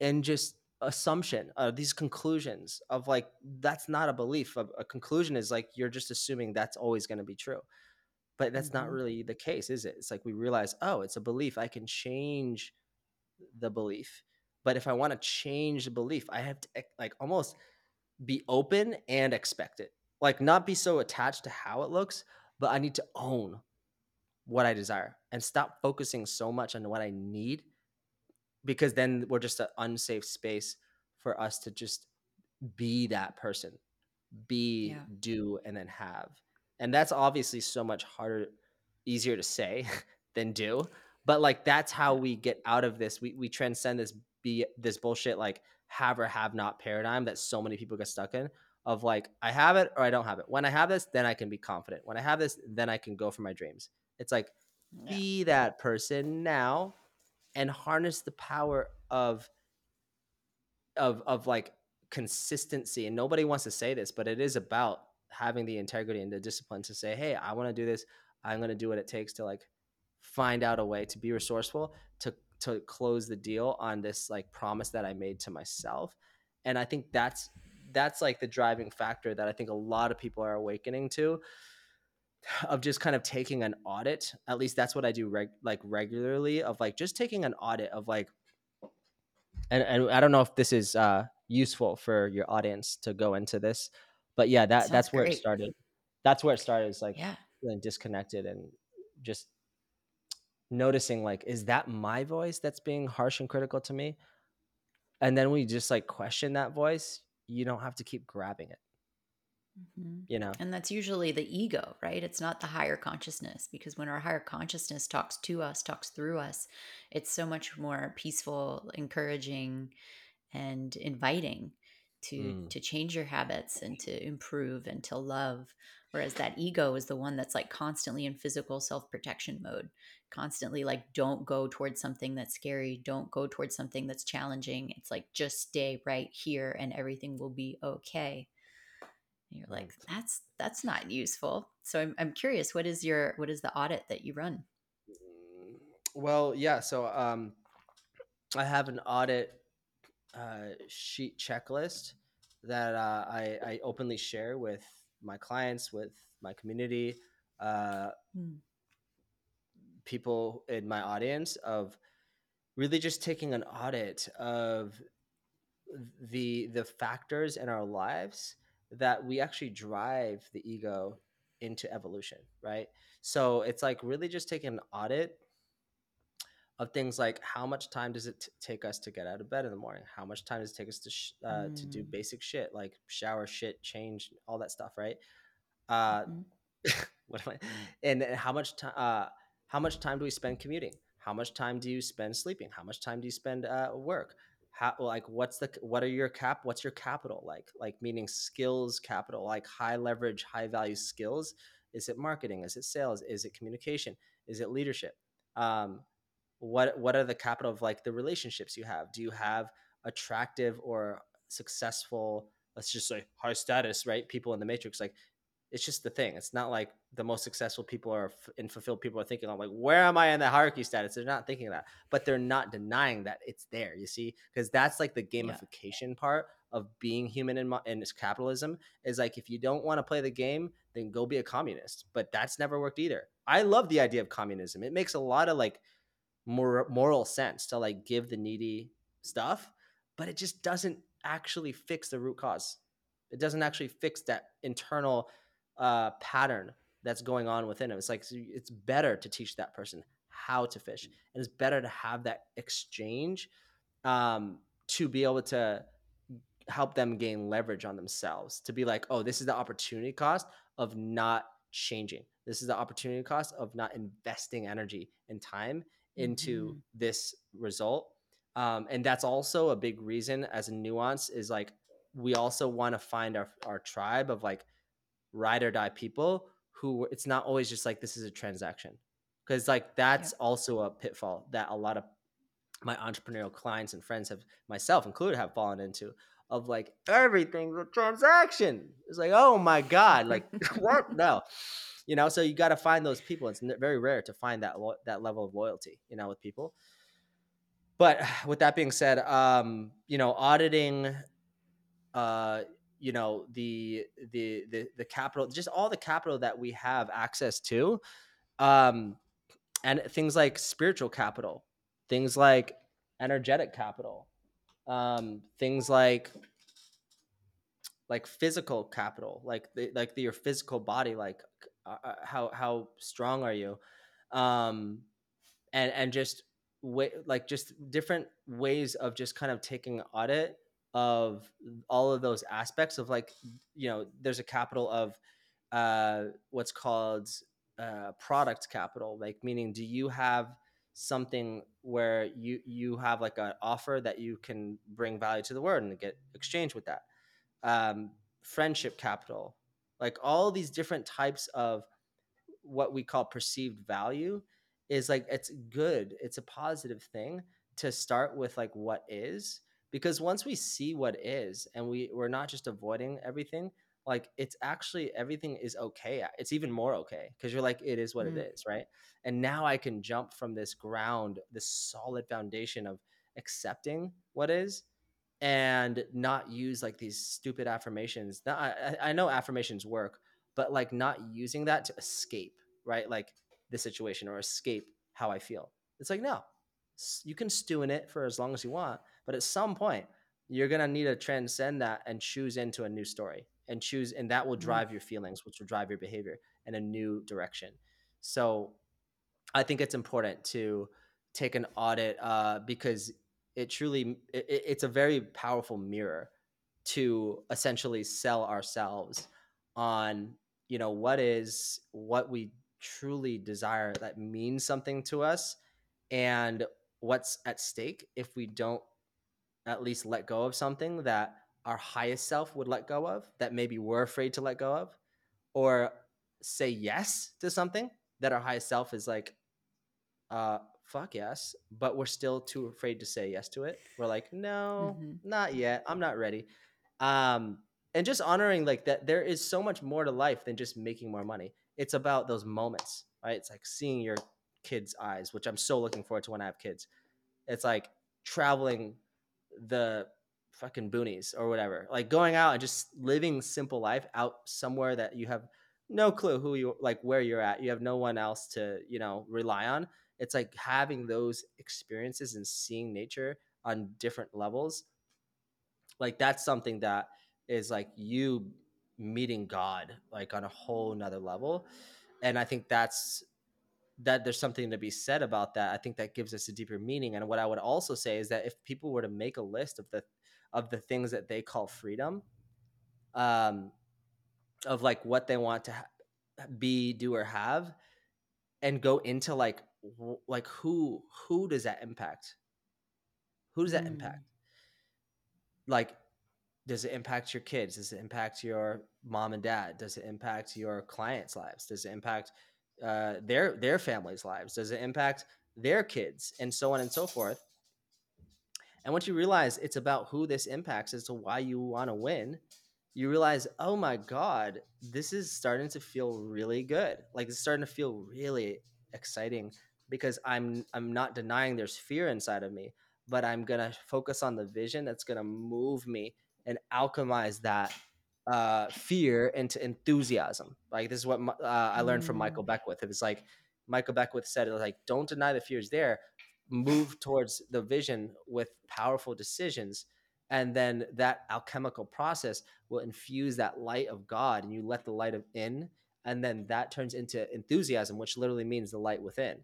and just assumption of these conclusions of like that's not a belief. A, a conclusion is like you're just assuming that's always going to be true, but that's mm-hmm. not really the case, is it? It's like we realize, oh, it's a belief. I can change the belief but if I want to change the belief, I have to like almost be open and expect it. Like not be so attached to how it looks, but I need to own what I desire and stop focusing so much on what I need because then we're just an unsafe space for us to just be that person be Yeah. do and then have. And that's obviously so much harder easier to say than do but like that's how we get out of this. We, we transcend this be this bullshit like have or have not paradigm that so many people get stuck in of like i have it or i don't have it. When i have this then i can be confident. When i have this then i can go for my dreams. It's like Yeah. be that person now and harness the power of of of like consistency and nobody wants to say this but it is about having the integrity and the discipline to say hey i want to do this. I'm going to do what it takes to like find out a way to be resourceful to to close the deal on this like promise that i made to myself. And i think that's that's like the driving factor that i think a lot of people are awakening to of just kind of taking an audit at least that's what i do reg- like regularly of like just taking an audit of like and, and i don't know if this is uh useful for your audience to go into this but yeah that Sounds that's where it started. That's where it started is like Yeah. feeling disconnected and just noticing like is that my voice that's being harsh and critical to me? And then we just like question that voice you don't have to keep grabbing it Mhm. you know And that's usually the ego, right? It's not the higher consciousness because when our higher consciousness talks to us, talks through us, it's so much more peaceful, encouraging, and inviting to Mm. to change your habits and to improve and to love. Whereas that ego is the one that's like constantly in physical self-protection mode, constantly like don't go towards something that's scary, don't go towards something that's challenging. It's like just stay right here and everything will be okay. And you're like, that's that's not useful. So I'm I'm curious, what is your what is the audit that you run? Mm, well yeah so um i have an audit uh, sheet checklist that uh, I, I openly share with my clients, with my community, uh, Mm. people in my audience of really just taking an audit of the the factors in our lives that we actually drive the ego into evolution, right? So it's like really just taking an audit of things like how much time does it t- take us to get out of bed in the morning? How much time does it take us to sh- uh, to do Mm. basic shit like shower, shit, change, all that stuff, right? Uh, Mhm. what am I? And then how much time? Uh, how much time do we spend commuting? How much time do you spend sleeping? How much time do you spend uh, at work? How like what's the what are your cap? What's your capital like? Like meaning skills capital, like high leverage, high value skills. Is it marketing? Is it sales? Is it communication? Is it leadership? Um, what what are the capital of like the relationships you have do you have attractive or successful let's just say high status right people in the matrix like it's just the thing it's not like the most successful people are and fulfilled people are thinking i'm like where am i in the hierarchy status they're not thinking that but they're not denying that it's there you see because that's like the Yeah. gamification part of being human in, in this capitalism is like if you don't want to play the game then go be a communist but that's never worked either i love the idea of communism it makes a lot of like more moral sense to like give the needy stuff, but it just doesn't actually fix the root cause. It doesn't actually fix that internal uh, pattern that's going on within him. It's like it's better to teach that person how to fish, and it's better to have that exchange um, to be able to help them gain leverage on themselves. To be like, oh, this is the opportunity cost of not changing. This is the opportunity cost of not investing energy and time into Mhm. this result. Um, and that's also a big reason as a nuance is like we also want to find our, our tribe of like ride or die people who it's not always just like this is a transaction. Because like that's Yep. also a pitfall that a lot of my entrepreneurial clients and friends have myself included have fallen into of like everything's a transaction. It's like oh my god like what? No. You know so you got to find those people. It's very rare to find that lo- that level of loyalty you know with people. But with that being said um you know auditing uh you know the the the the capital just all the capital that we have access to um and things like spiritual capital things like energetic capital um things like like physical capital like the, like the, your physical body like uh, uh, how how strong are you? Um and and just way like just different ways of just kind of taking audit of all of those aspects of like you know there's a capital of uh, what's called uh, product capital like meaning do you have something where you you have like an offer that you can bring value to the world and get exchange with that? Um, friendship capital like all these different types of what we call perceived value is like it's good. It's a positive thing to start with like what is because once we see what is and we we're not just avoiding everything like it's actually everything is okay it's even more okay because you're like it is what mm. it is right? And now i can jump from this ground this solid foundation of accepting what is and not use like these stupid affirmations. Now, I, I know affirmations work but like not using that to escape right? Like the situation or escape how i feel. It's like no you can stew in it for as long as you want but at some point you're going to need to transcend that and choose into a new story and choose and that will mm-hmm. drive your feelings which will drive your behavior in a new direction so i think it's important to take an audit uh, because it truly it, it's a very powerful mirror to essentially sell ourselves on you know what is what we truly desire that means something to us and what's at stake if we don't at least let go of something that our highest self would let go of that maybe we're afraid to let go of or say yes to something that our highest self is like uh fuck yes but we're still too afraid to say yes to it. We're like no mm-hmm. not yet. I'm not ready. Um and just honoring like that there is so much more to life than just making more money. It's about those moments right? It's like seeing your kids eyes which i'm so looking forward to when i have kids. It's like traveling the fucking boonies or whatever. Like going out and just living simple life out somewhere that you have no clue who you like where you're at. You have no one else to, you know, rely on. It's like having those experiences and seeing nature on different levels. Like that's something that is like you meeting God like on a whole nother level. And I think that's that there's something to be said about that. I think that gives us a deeper meaning. And what I would also say is that if people were to make a list of the of the things that they call freedom, um, of like what they want to ha- be, do, or have, and go into like w- like who who does that impact? Who does that mm. impact? Like does it impact your kids does it impact your mom and dad does it impact your clients lives does it impact uh, their their families' lives? Does it impact their kids, and so on and so forth? And once you realize it's about who this impacts as to why you want to win, you realize, oh my god, this is starting to feel really good. Like it's starting to feel really exciting because I'm I'm not denying there's fear inside of me, but I'm gonna focus on the vision that's gonna move me and alchemize that uh, fear into enthusiasm. Like this is what uh, I learned from Michael mm. Beckwith. It was like Michael Beckwith said, it was like, don't deny the fears there. Move towards the vision with powerful decisions. And then that alchemical process will infuse that light of God and you let the light of in. And then that turns into enthusiasm, which literally means the light within.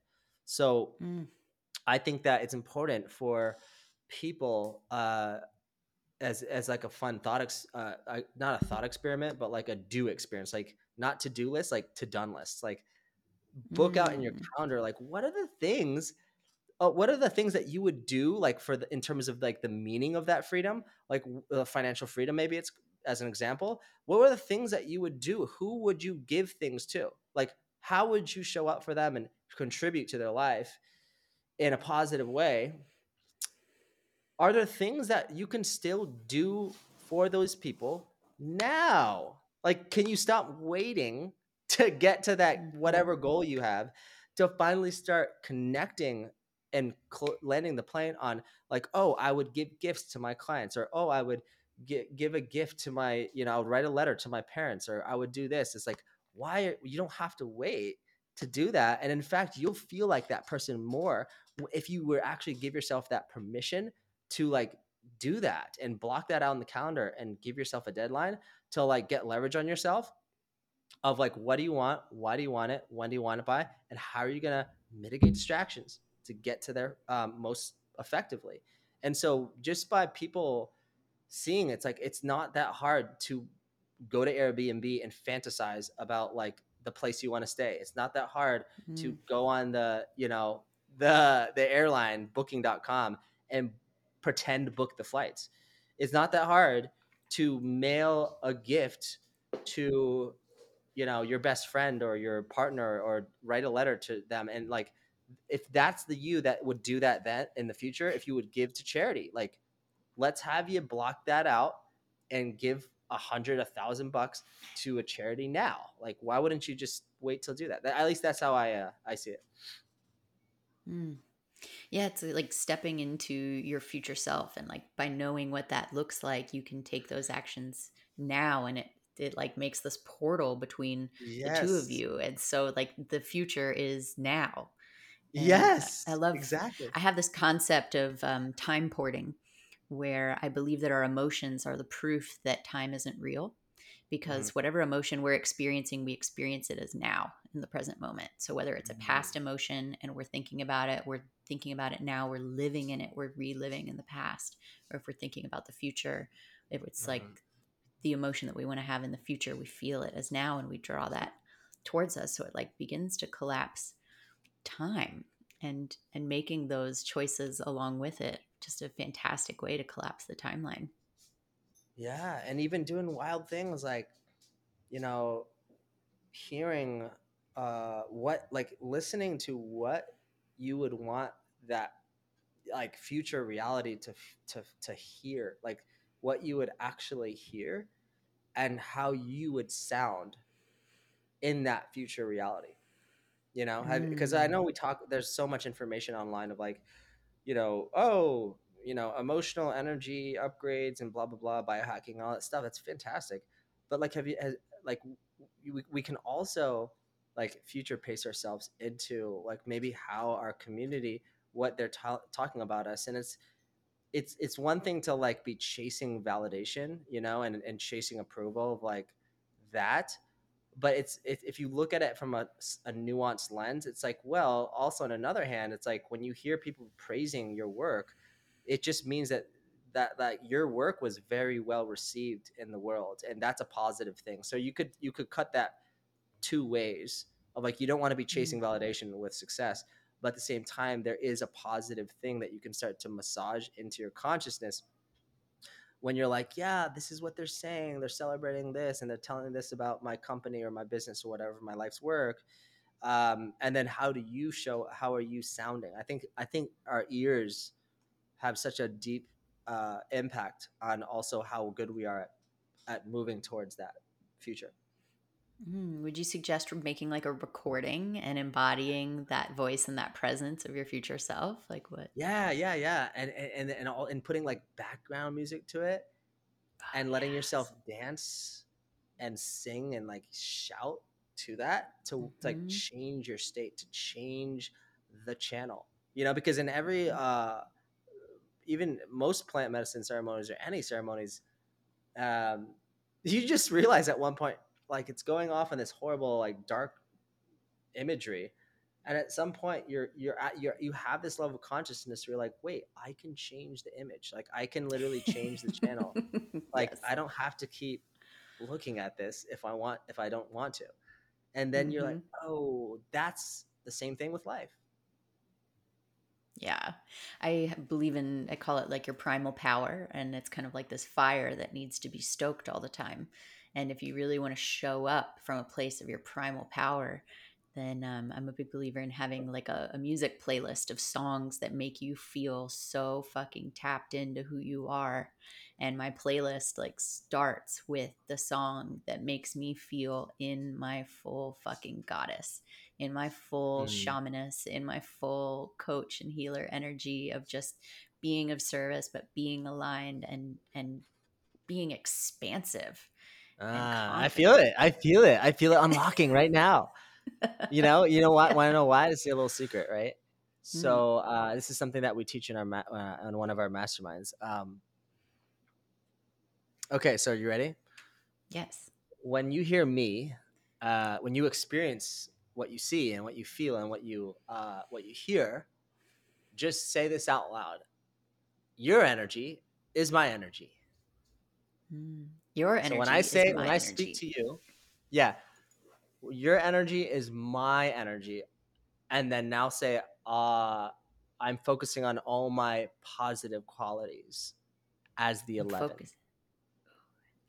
So mm. I think that it's important for people uh, as as like a fun thought ex, uh, not a thought experiment but like a do experience like not to do list like to done lists like book mm. out in your mm. calendar like what are the things uh, what are the things that you would do like for the in terms of like the meaning of that freedom? Like uh, financial freedom maybe it's as an example. What were the things that you would do? Who would you give things to? Like how would you show up for them and contribute to their life in a positive way are there things that you can still do for those people now? Like, can you stop waiting to get to that whatever mm-hmm. goal you have to finally start connecting and cl- landing the plane on like, oh, I would give gifts to my clients, or oh, I would gi- give a gift to my, you know, I would write a letter to my parents, or I would do this. It's like, why you don't have to wait to do that, and in fact, you'll feel like that person more if you were actually give yourself that permission to like do that and block that out in the calendar and give yourself a deadline to like get leverage on yourself of like what do you want why do you want it when do you want to buy and how are you going to mitigate distractions to get to there um, most effectively and so just by people seeing it's like it's not that hard to go to Airbnb and fantasize about like the place you want to stay. It's not that hard mm-hmm. to go on the, you know, the the airline booking.com and pretend book the flights. It's not that hard to mail a gift to you know your best friend or your partner or write a letter to them and like if that's the you that would do that then in the future if you would give to charity like let's have you block that out and give a hundred a thousand bucks to a charity now like why wouldn't you just wait till do that at least that's how i uh, i see it mm. Yeah it's like stepping into your future self and like by knowing what that looks like you can take those actions now and it it like makes this portal between yes. the two of you. And so like the future is now. And yes i love exactly. I have this concept of um, time porting where I believe that our emotions are the proof that time isn't real because mm-hmm. whatever emotion we're experiencing, we experience it as now in the present moment. So whether it's a mm-hmm. past emotion and we're thinking about it, we're thinking about it now, we're living in it, we're reliving in the past, or if we're thinking about the future, if it's mm-hmm. like the emotion that we want to have in the future, we feel it as now and we draw that towards us. So it like begins to collapse time and and making those choices along with it just a fantastic way to collapse the timeline. Yeah, and even doing wild things like, you know, hearing uh what like listening to what you would want that like future reality to to to hear, like what you would actually hear and how you would sound in that future reality. You know, because I know mm. we talk there's so much information online of like you know, oh, you know, emotional energy upgrades and blah blah blah, biohacking, all that stuff. That's fantastic. But like, have you has, like we, we can also like future pace ourselves into like maybe how our community what they're ta- talking about us and it's it's it's one thing to like be chasing validation you know and and chasing approval of like that but it's if, if you look at it from a, a nuanced lens it's like well also on another hand it's like when you hear people praising your work it just means that that that your work was very well received in the world and that's a positive thing so you could you could cut that two ways of like you don't want to be chasing mm-hmm. validation with success but at the same time there is a positive thing that you can start to massage into your consciousness when you're like, yeah, this is what they're saying. They're celebrating this and they're telling this about my company or my business or whatever, my life's work. Um, and then how do you show, how are you sounding? I think, I think our ears have such a deep uh, impact on also how good we are at, at moving towards that future. Mm, would you suggest making like a recording and embodying that voice and that presence of your future self? Like what? Yeah, yeah, yeah, and and and all and putting like background music to it, oh, and letting yes. yourself dance and sing and like shout to that to, mm-hmm. to, like change your state to change the channel. You know, because in every mm-hmm. uh, even most plant medicine ceremonies or any ceremonies, um, you just realize at one point like it's going off in this horrible like dark imagery and at some point you're you're at you're you have this level of consciousness where you're like wait i can change the image like i can literally change the channel like yes. i don't have to keep looking at this if i want if i don't want to and then mm-hmm. you're like mm-hmm. oh that's the same thing with life yeah. I believe in, I call it like your primal power. And it's kind of like this fire that needs to be stoked all the time. And if you really want to show up from a place of your primal power, then um, I'm a big believer in having like a, a, music playlist of songs that make you feel so fucking tapped into who you are. And my playlist like starts with the song that makes me feel in my full fucking goddess, in my full mm. shamaness, in my full coach and healer energy of just being of service, but being aligned and and being expansive Ah, I feel it. I feel it. I feel it unlocking right now. You know, you know what? Want to know why? It's a little secret, right? Mm. So uh, this is something that we teach in our ma- uh, in one of our masterminds. Um, okay, so are you ready? Yes. When you hear me, uh, when you experience what you see and what you feel and what you uh, what you hear, just say this out loud. Your energy is my energy. Mm. Your energy. So when I say when I speak to you, yeah, your energy is my energy, and then now say, uh, I'm focusing on all my positive qualities as the I'm 11. focus-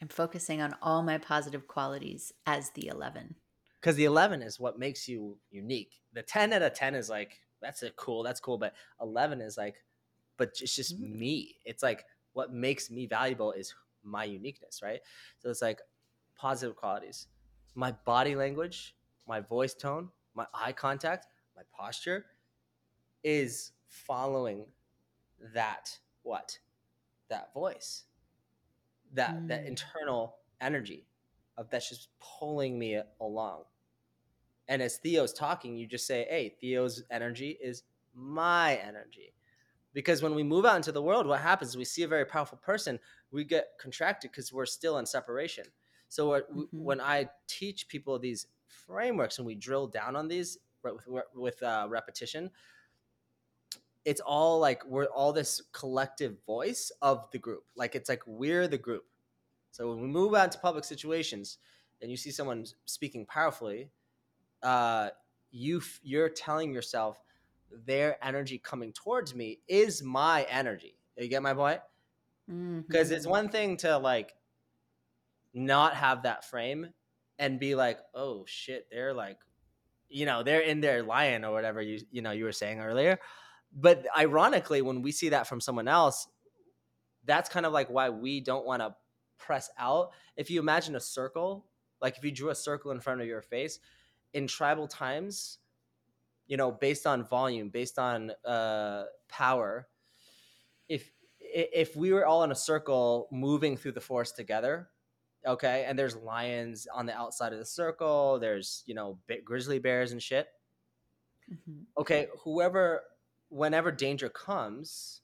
I'm focusing on all my positive qualities as the 11. Because the 11 is what makes you unique. The 10 out of 10 is like, that's a cool, that's cool. But 11 is like, but it's just Mm. me. It's like what makes me valuable is my uniqueness, right? So it's like positive qualities. My body language, my voice tone, my eye contact, my posture is following that what? That voice. That that Mm. internal energy of that's just pulling me along. And as Theo's talking, you just say, "Hey, Theo's energy is my energy." Because when we move out into the world, what happens is we see a very powerful person, we get contracted because we're still in separation. So Mhm. when I teach people these frameworks and we drill down on these with, with uh, repetition, it's all like we're all this collective voice of the group. Like it's like we're the group. So when we move out to public situations and you see someone speaking powerfully, uh, you f- you're telling yourself their energy coming towards me is my energy. You get my point? Because it's Mhm. one thing to like not have that frame and be like, oh shit, they're like, you know, they're in their lion or whatever you you know you were saying earlier. But ironically, when we see that from someone else, that's kind of like why we don't want to press out. If you imagine a circle, like if you drew a circle in front of your face, in tribal times, you know, based on volume, based on uh, power, if if we were all in a circle moving through the forest together, okay, and there's lions on the outside of the circle, there's you know grizzly bears and shit. Mhm. Okay, whoever, whenever danger comes,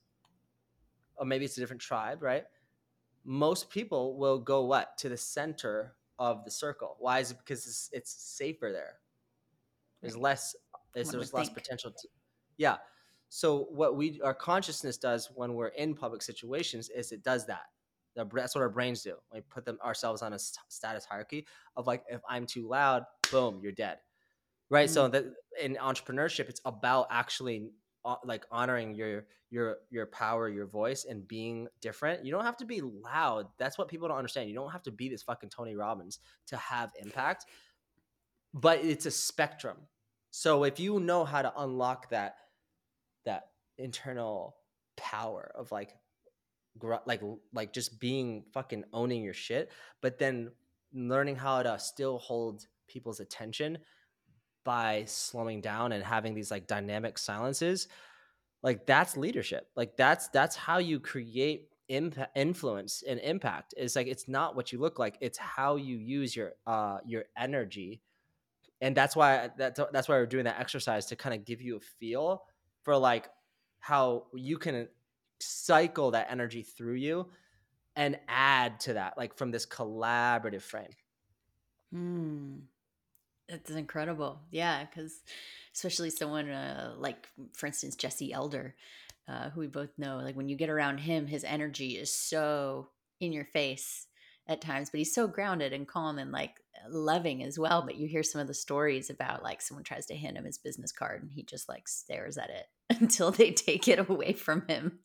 or maybe it's a different tribe, right? Most people will go what to the center of the circle. Why is it? Because it's, it's safer there. There's Right. less. There's, there's less think. potential. To, yeah. So what we our consciousness does when we're in public situations is it does that. That's what our brains do. We put them ourselves on a status hierarchy of like if I'm too loud, boom, you're dead. Right. So mm. that in entrepreneurship, it's about actually Uh, like honoring your your your power, your voice, and being different. You don't have to be loud. That's what people don't understand. You don't have to be this fucking Tony Robbins to have impact. But it's a spectrum. So if you know how to unlock that that internal power of like like like just being fucking owning your shit, but then learning how to still hold people's attention by slowing down and having these like dynamic silences like that's leadership. Like that's that's how you create impact influence and impact. It's like it's not what you look like it's how you use your uh your energy. And that's why that's that's why we're doing that exercise to kind of give you a feel for like how you can cycle that energy through you and add to that like from this collaborative frame. Mm. It's incredible. Yeah, because especially someone uh, like, for instance, Jesse Elder, uh, who we both know, like when you get around him, his energy is so in your face at times, but he's so grounded and calm and like loving as well. But you hear some of the stories about like someone tries to hand him his business card and he just like stares at it until they take it away from him.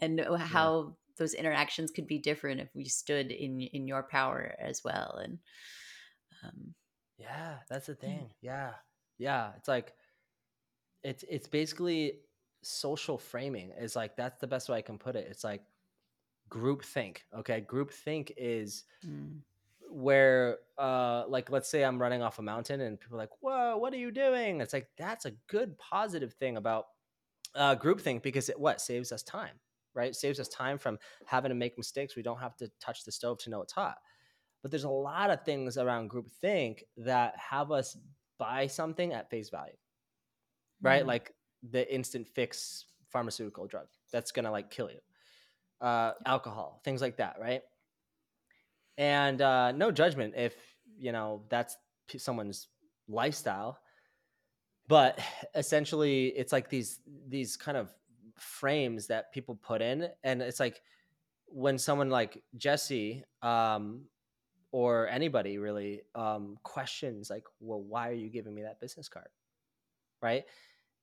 And how those interactions could be different if we stood in in your power as well. And um, Yeah, that's the thing. Yeah. Yeah, it's like it's it's basically social framing is like that's the best way I can put it. It's like group think. Okay? Group think is mm, where uh like let's say I'm running off a mountain and people are like, "Whoa, what are you doing?" It's like that's a good positive thing about uh group think because it what saves us time, right? saves us time from having to make mistakes. We don't have to touch the stove to know it's hot. But there's a lot of things around group think that have us buy something at face value, right? mm. Like the instant fix pharmaceutical drug that's gonna like kill you, uh, alcohol, things like that, right? And uh, no judgment if you know that's p- someone's lifestyle, but essentially it's like these these kind of frames that people put in, and it's like when someone like Jesse um, or anybody really um, questions like, well, why are you giving me that business card? Right?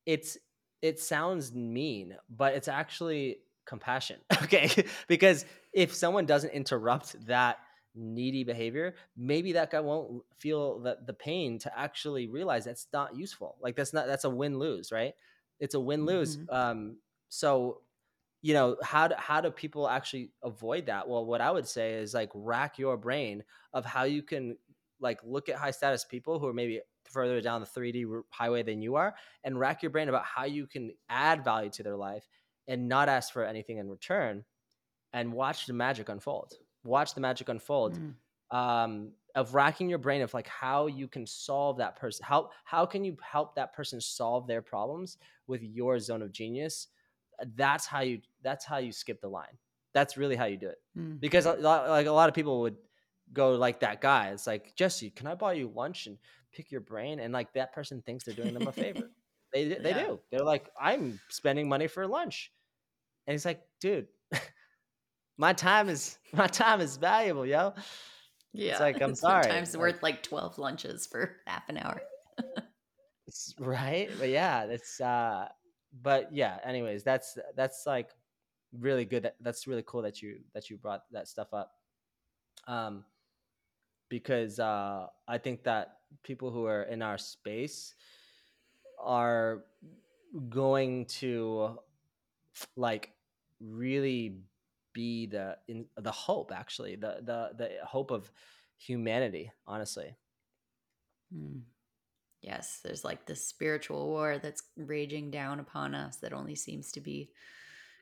It's it sounds mean, but it's actually compassion. Okay, because if someone doesn't interrupt that needy behavior, maybe that guy won't feel that the pain to actually realize that's not useful. Like that's not that's a win lose, right? It's a win lose. Mm-hmm. Um, so you know how do how do people actually avoid that well what i would say is like rack your brain of how you can like look at high status people who are maybe further down the 3d highway than you are and rack your brain about how you can add value to their life and not ask for anything in return and watch the magic unfold watch the magic unfold mm. um, of racking your brain of like how you can solve that person how how can you help that person solve their problems with your zone of genius that's how you that's how you skip the line. That's really how you do it. Mm. because like a lot of people would go like that guy. It's like jesse can i buy you lunch and pick your brain? And like that person thinks they're doing them a favor. They, they yeah. do. They're like i'm spending money for lunch. And he's like dude my time is my time is valuable yo. Yeah. it's like i'm sorry. Sometimes worth like 12 lunches for half an hour. Right? But yeah it's uh but yeah anyways that's that's like really good that's really cool that you that you brought that stuff up. Um because uh i think that people who are in our space are going to like really be the in the hope actually the the the hope of humanity honestly. Mm yes, there's like this spiritual war that's raging down upon us that only seems to be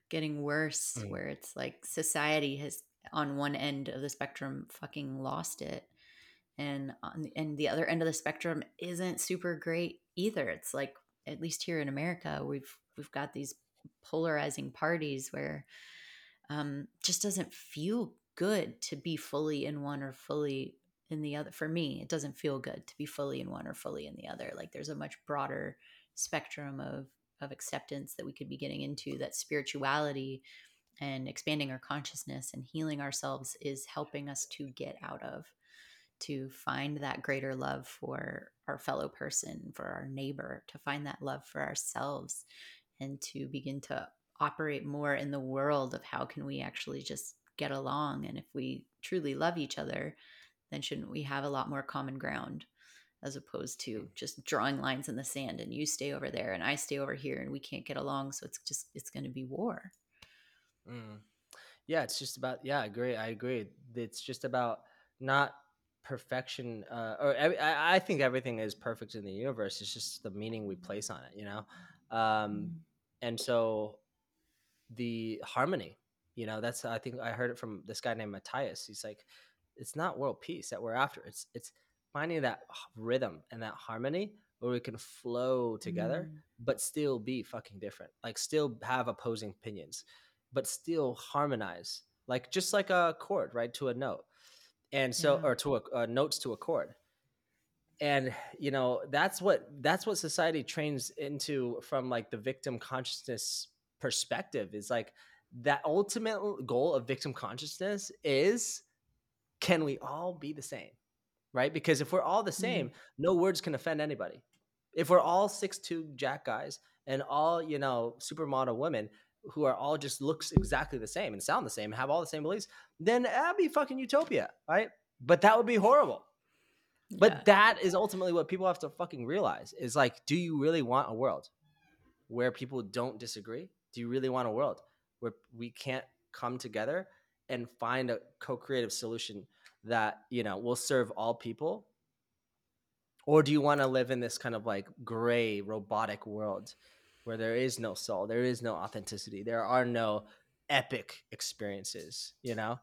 getting worse, mm. where it's like society has on one end of the spectrum fucking lost it. And on the, and the other end of the spectrum isn't super great either. It's like at least here in America, we've we've got these polarizing parties where um just doesn't feel good to be fully in one or fully in the other for me it doesn't feel good to be fully in one or fully in the other. Like there's a much broader spectrum of of acceptance that we could be getting into that spirituality and expanding our consciousness and healing ourselves is helping us to get out of to find that greater love for our fellow person for our neighbor to find that love for ourselves and to begin to operate more in the world of how can we actually just get along. And if we truly love each other then shouldn't we have a lot more common ground as opposed to mm. just drawing lines in the sand and you stay over there and I stay over here and we can't get along so it's just it's going to be war. Mm. Yeah, it's just about yeah, I agree. I agree. It's just about not perfection uh, or I, I think everything is perfect in the universe. It's just the meaning we place on it, you know. Um, mm. and so the harmony, you know, that's I think I heard it from this guy named Matthias. He's like it's not world peace that we're after. It's it's finding that rhythm and that harmony where we can flow together, mm. but still be fucking different. Like still have opposing opinions, but still harmonize. Like just like a chord, right, to a note, and so yeah. or to a uh, notes to a chord. And you know that's what that's what society trains into from like the victim consciousness perspective is like that ultimate goal of victim consciousness is can we all be the same? Right? Because if we're all the same, mm-hmm. no words can offend anybody. If we're all six two jack guys and all, you know, supermodel women who are all just looks exactly the same and sound the same and have all the same beliefs, then that'd be fucking utopia, right? But that would be horrible. Yeah. But that is ultimately what people have to fucking realize is like, do you really want a world where people don't disagree? Do you really want a world where we can't come together and find a co-creative solution that you know will serve all people or do you want to live in this kind of like gray robotic world where there is no soul there is no authenticity there are no epic experiences you know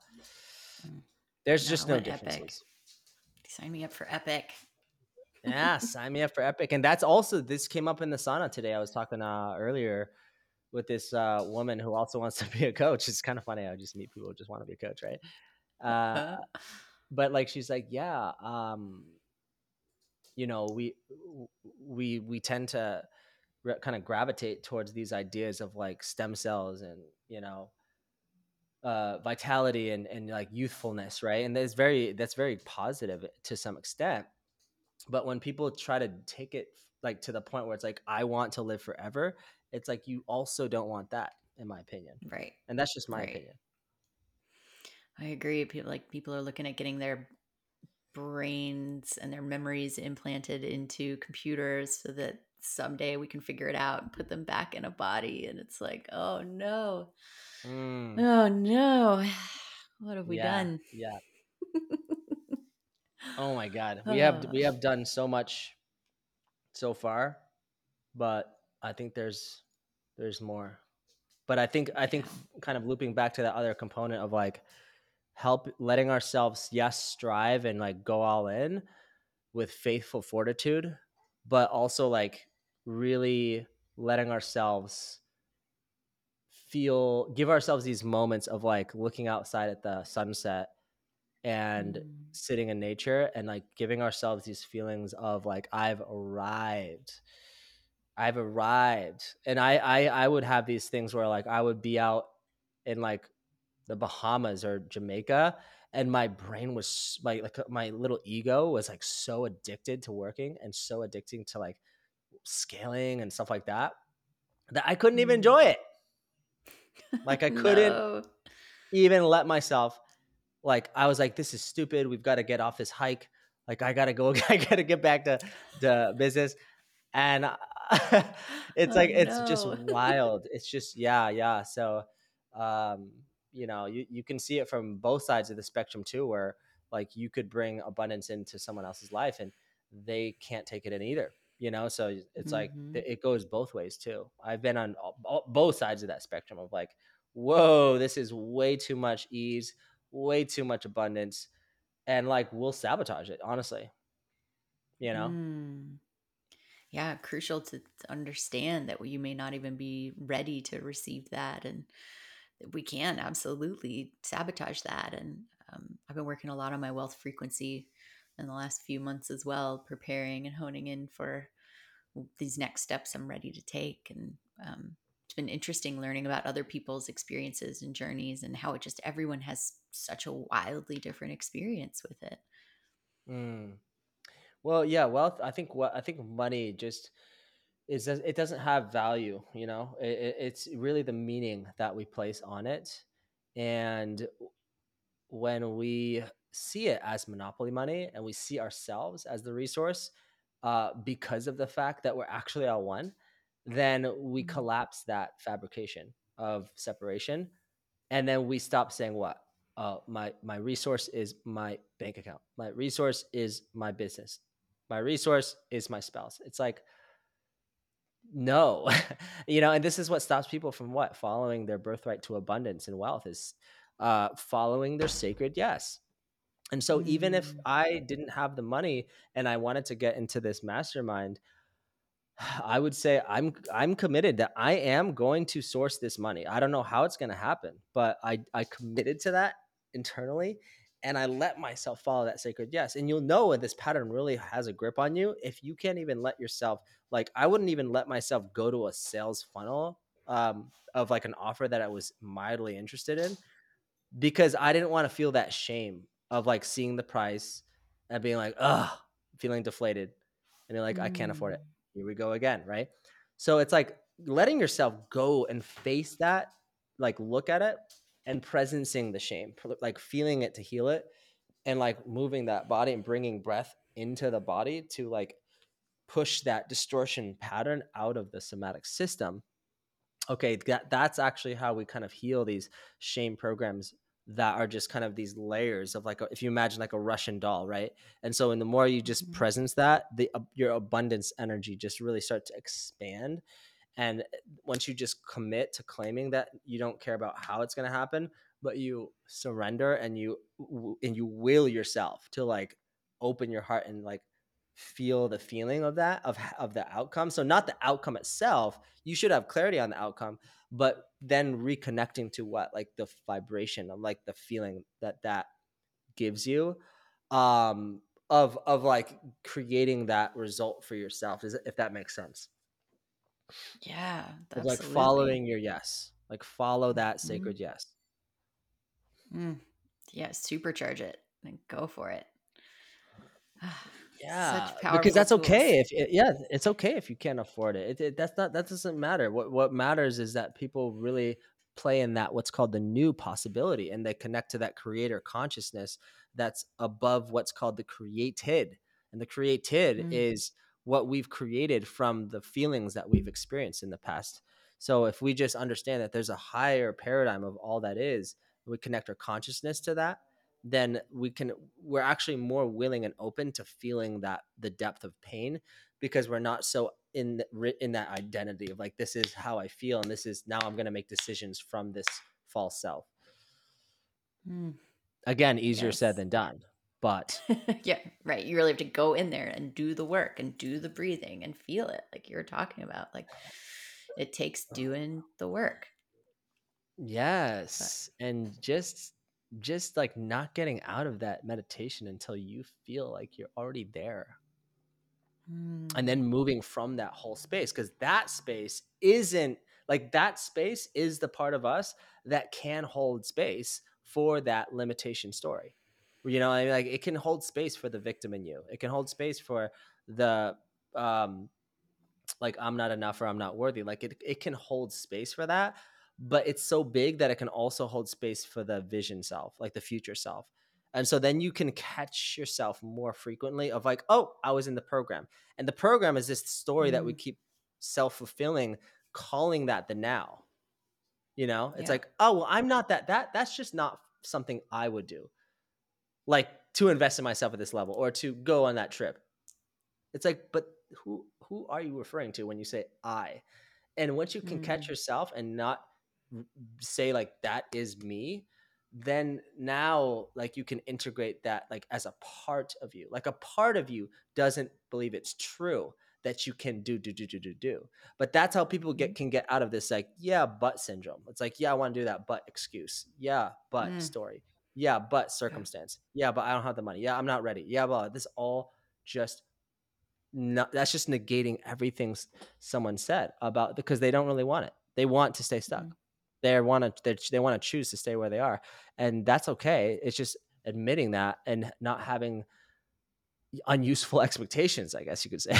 there's no, just no differences epic. sign me up for epic yeah sign me up for epic and that's also this came up in the sauna today i was talking uh, earlier with this uh, woman who also wants to be a coach. It's kind of funny. I just meet people who just want to be a coach, right? Uh, but like, she's like, yeah, um, you know, we we we tend to re- kind of gravitate towards these ideas of like stem cells and you know uh, vitality and, and like youthfulness, right? And that's very that's very positive to some extent. But when people try to take it like to the point where it's like I want to live forever, it's like you also don't want that, in my opinion. Right. And that's just my Right. opinion. I agree. People like people are looking at getting their brains and their memories implanted into computers so that someday we can figure it out and put them back in a body. And it's like, oh no, Mm, oh no, what have we yeah, done? yeah. Oh my god, we have we have done so much so far, but I think there's there's more. But I think I think kind of looping back to that other component of like help letting ourselves yes strive and like go all in with faithful fortitude, but also like really letting ourselves feel give ourselves these moments of like looking outside at the sunset and Mm, sitting in nature and like giving ourselves these feelings of like I've arrived. I've arrived. And I I I would have these things where like I would be out in like the Bahamas or Jamaica and my brain was like like my little ego was like so addicted to working and so addicting to like scaling and stuff like that that I couldn't even mm. enjoy it. Like I couldn't no. even let myself like I was like, this is stupid. We've got to get off this hike. Like I gotta go. I gotta get back to the business. And it's Oh like it's just wild. It's just yeah, yeah. So um, you know, you, you can see it from both sides of the spectrum too, where like you could bring abundance into someone else's life and they can't take it in either. You know, so it's like hmm it goes both ways too. I've been on all, all- both sides of that spectrum of like, whoa, this is way too much ease way too much abundance and like we'll sabotage it honestly you know Mm. Yeah, crucial to, to understand that you may not even be ready to receive that, and we can absolutely sabotage that. And um, I've been working a lot on my wealth frequency in the last few months as well, preparing and honing in for these next steps I'm ready to take. And um, it's been interesting learning about other people's experiences and journeys, and how it just everyone has such a wildly different experience with it. mm. well yeah wealth i think what i think money just is that it doesn't have value you know? It, it- it's really the meaning that we place on it. And when we see it as monopoly money and we see ourselves as the resource uh, because of the fact that we're actually all one then we Mm. collapse that fabrication of separation. And then we stop saying what? Uh, my my resource is my bank account. My resource is my business. My resource is my spouse. It's like no you know and this is what stops people from what following their birthright to abundance and wealth is uh following their sacred yes and so even if Mm. i didn't have the money and i wanted to get into this mastermind I would say I'm I'm committed that I am going to source this money. I don't know how it's going to happen, but I I committed to that internally and I let myself follow that sacred yes. And you'll know when this pattern really has a grip on you if you can't even let yourself like I wouldn't even let myself go to a sales funnel um of like an offer that I was mildly interested in because I didn't want to feel that shame of like seeing the price and being like, ugh, feeling deflated. And you're like, I can't afford it. Mm. Here we go again. Right. So it's like letting yourself go and face that, like look at it and presencing the shame, like feeling it to heal it and like moving that body and bringing breath into the body to like push that distortion pattern out of the somatic system. Okay that that's actually how we kind of heal these shame programs that are just kind of these layers of like a, if you imagine like a russian doll right? And so in the more you just Mhm. presence that the uh, your abundance energy just really start to expand and once you just commit to claiming that you don't care about how it's going to happen but you surrender and you and you will yourself to like open your heart and like feel the feeling of that of of the outcome. So not the outcome itself you should have clarity on the outcome but then reconnecting to what like the vibration of like the feeling that that gives you um of of like creating that result for yourself. Is if that makes sense Yeah, like following your yes like follow that Mhm. sacred yes Mm. Yeah, supercharge it and go for it. yeah because that's tools. okay if it, yeah it's okay if you can't afford it. It, it. that's not that doesn't matter what what matters is that people really play in that what's called the new possibility and they connect to that creator consciousness that's above what's called the created and the created mm. is what we've created from the feelings that we've experienced in the past so if we just understand that there's a higher paradigm of all that is we connect our consciousness to that then we can we're actually more willing and open to feeling that the depth of pain because we're not so in in that identity of like this is how I feel and this is now I'm going to make decisions from this false self. Mm. Again, easier yes. said than done, but yeah, right. You really have to go in there and do the work and do the breathing and feel it like you were talking about. Like it takes doing the work. Yes, but. and just just like not getting out of that meditation until you feel like you're already there. Mm. And then moving from that whole space because that space isn't like that space is the part of us that can hold space for that limitation story. You know, I mean, like it can hold space for the victim in you. It can hold space for the um like I'm not enough or I'm not worthy. Like it it can hold space for that but it's so big that it can also hold space for the vision self, like the future self. And so then you can catch yourself more frequently of like, oh, I was in the program. And the program is this story mm that we mm. keep self fulfilling, calling that the now. You know, it's yeah. like, oh, well, I'm not that, that, that's just not something I would do. Like to invest in myself at this level or to go on that trip. It's like, but who, who are you referring to when you say I? And once you can mm catch yourself and not say like that is me then now like you can integrate that like as a part of you like a part of you doesn't believe it's true that you can do do do do do do but that's how people get mm-hmm. can get out of this like yeah but syndrome it's like yeah i want to do that but excuse yeah but mm. story yeah but circumstance. Yeah but i don't have the money. Yeah i'm not ready. Yeah but this all just not that's just negating everything someone said about because they don't really want it. They want to stay stuck. Mm they want to they want to choose to stay where they are and that's okay. It's just admitting that and not having unuseful expectations i guess you could say.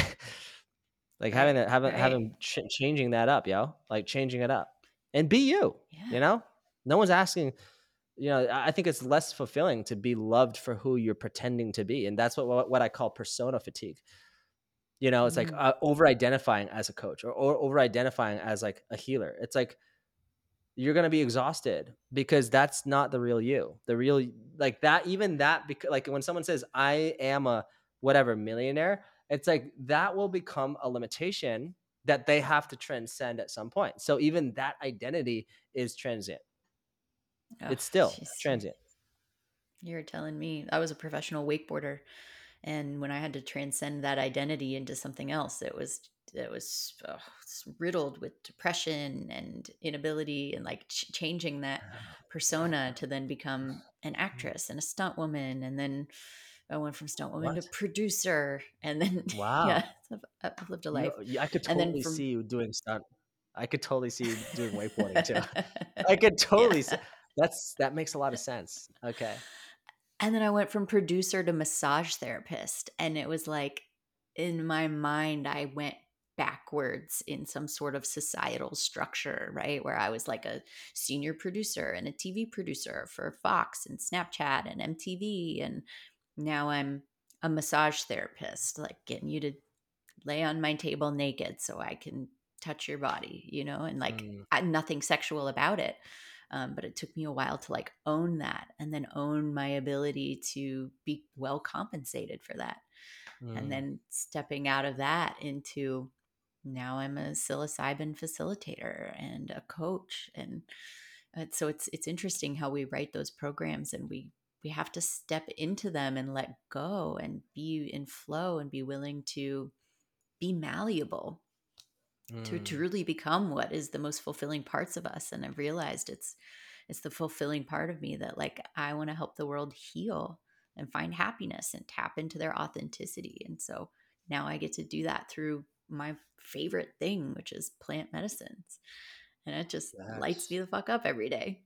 Like having that having right. having ch- changing that up yo. Like changing it up. And be you yeah. you know? No one's asking you know i think it's less fulfilling to be loved for who you're pretending to be and that's what what i call persona fatigue you know it's mm. like uh, over identifying as a coach or, or over identifying as like a healer it's like you're going to be exhausted because that's not the real you. The real like that even that because like when someone says I am a whatever millionaire, it's like that will become a limitation that they have to transcend at some point. So even that identity is transient. Oh, it's still geez. transient. You're telling me I was a professional wakeboarder and when I had to transcend that identity into something else, it was that was oh, riddled with depression and inability and like ch- changing that persona to then become an mm-hmm. actress and a stunt woman and then I went from stunt woman what? to producer and then wow yeah I've, I've lived a life you I could totally from... see you doing stunt I could totally see you doing wakeboarding too I could totally yeah. see that's that makes a lot of sense okay and then I went from producer to massage therapist and it was like in my mind I went backwards in some sort of societal structure, right? Where I was like a senior producer and a TV producer for Fox and Snapchat and MTV. And now I'm a massage therapist, like getting you to lay on my table naked so I can touch your body, you know, and like mm. Nothing sexual about it. Um, but it took me a while to like own that and then own my ability to be well compensated for that. Mm. And then stepping out of that into now I'm a psilocybin facilitator and a coach and uh, so it's it's interesting how we write those programs and we we have to step into them and let go and be in flow and be willing to be malleable mm. to truly become what is the most fulfilling parts of us and I've realized it's it's the fulfilling part of me that like I want to help the world heal and find happiness and tap into their authenticity and so now I get to do that through my favorite thing, which is plant medicines. And it just lights me the fuck up every day.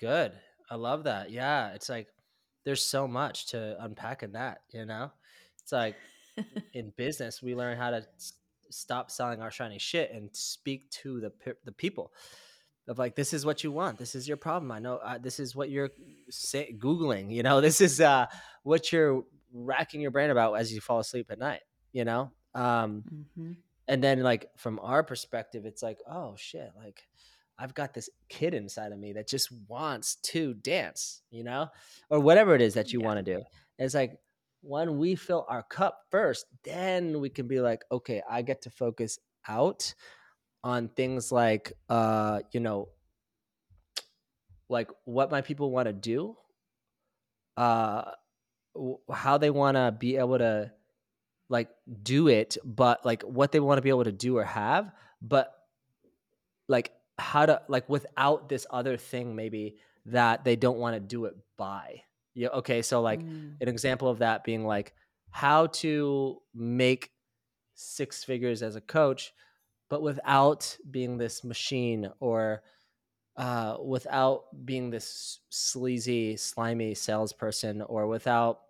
Good. I love that. Yeah, it's like there's so much to unpack in that. You know, it's like in business we learn how to stop selling our shiny shit and speak to the pe- the people of like this is what you want. This is your problem. I know uh, this is what you're say- googling you know? This is uh what you're racking your brain about as you fall asleep at night you know? Um mm-hmm. and then like from our perspective it's like oh shit like i've got this kid inside of me that just wants to dance you know? Or whatever it is that you Yeah. want to do it's like when we fill our cup first then we can be like okay i get to focus out on things like uh you know like what my people want to do uh how they want to be able to like do it but like what they want to be able to do or have but like how to like without this other thing maybe that they don't want to do it by yeah okay so like Mm. an example of that being like how to make six figures as a coach but without being this machine or uh, without being this sleazy slimy salesperson or without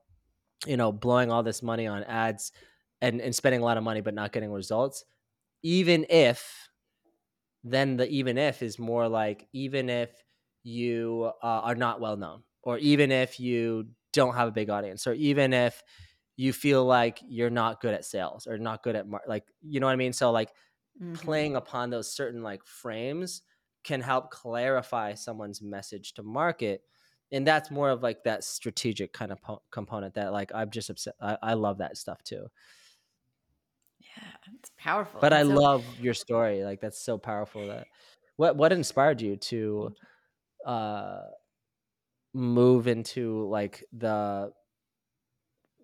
you know blowing all this money on ads and, and spending a lot of money but not getting results even if then the even if is more like even if you uh, are not well known or even if you don't have a big audience or even if you feel like you're not good at sales or not good at mar- like you know what i mean so like Mhm. playing upon those certain like frames can help clarify someone's message to market and that's more of like that strategic kind of po- component that like i'm just upset I, I love that stuff too Yeah, it's powerful. but and i so- love your story like that's so powerful that what what inspired you to uh move into like the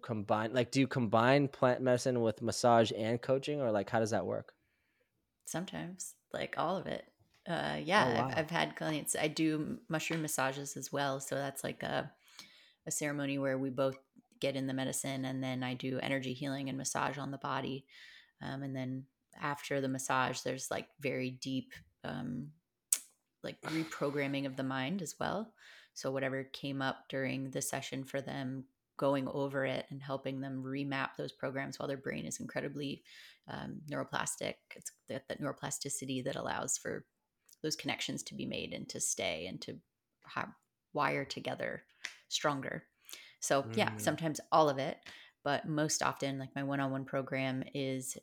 combine like do you combine plant medicine with massage and coaching or like how does that work? Sometimes like all of it. Uh yeah Oh, wow. I've, I've had clients i do mushroom massages as well so that's like a, a ceremony where we both get in the medicine and then i do energy healing and massage on the body. Um, and then after the massage there's like very deep um like reprogramming of the mind as well so whatever came up during the session for them going over it and helping them remap those programs while their brain is incredibly um, neuroplastic. It's that, that neuroplasticity that allows for those connections to be made and to stay and to wire together stronger. So yeah, Mm. sometimes all of it, but most often, like my one-on-one program is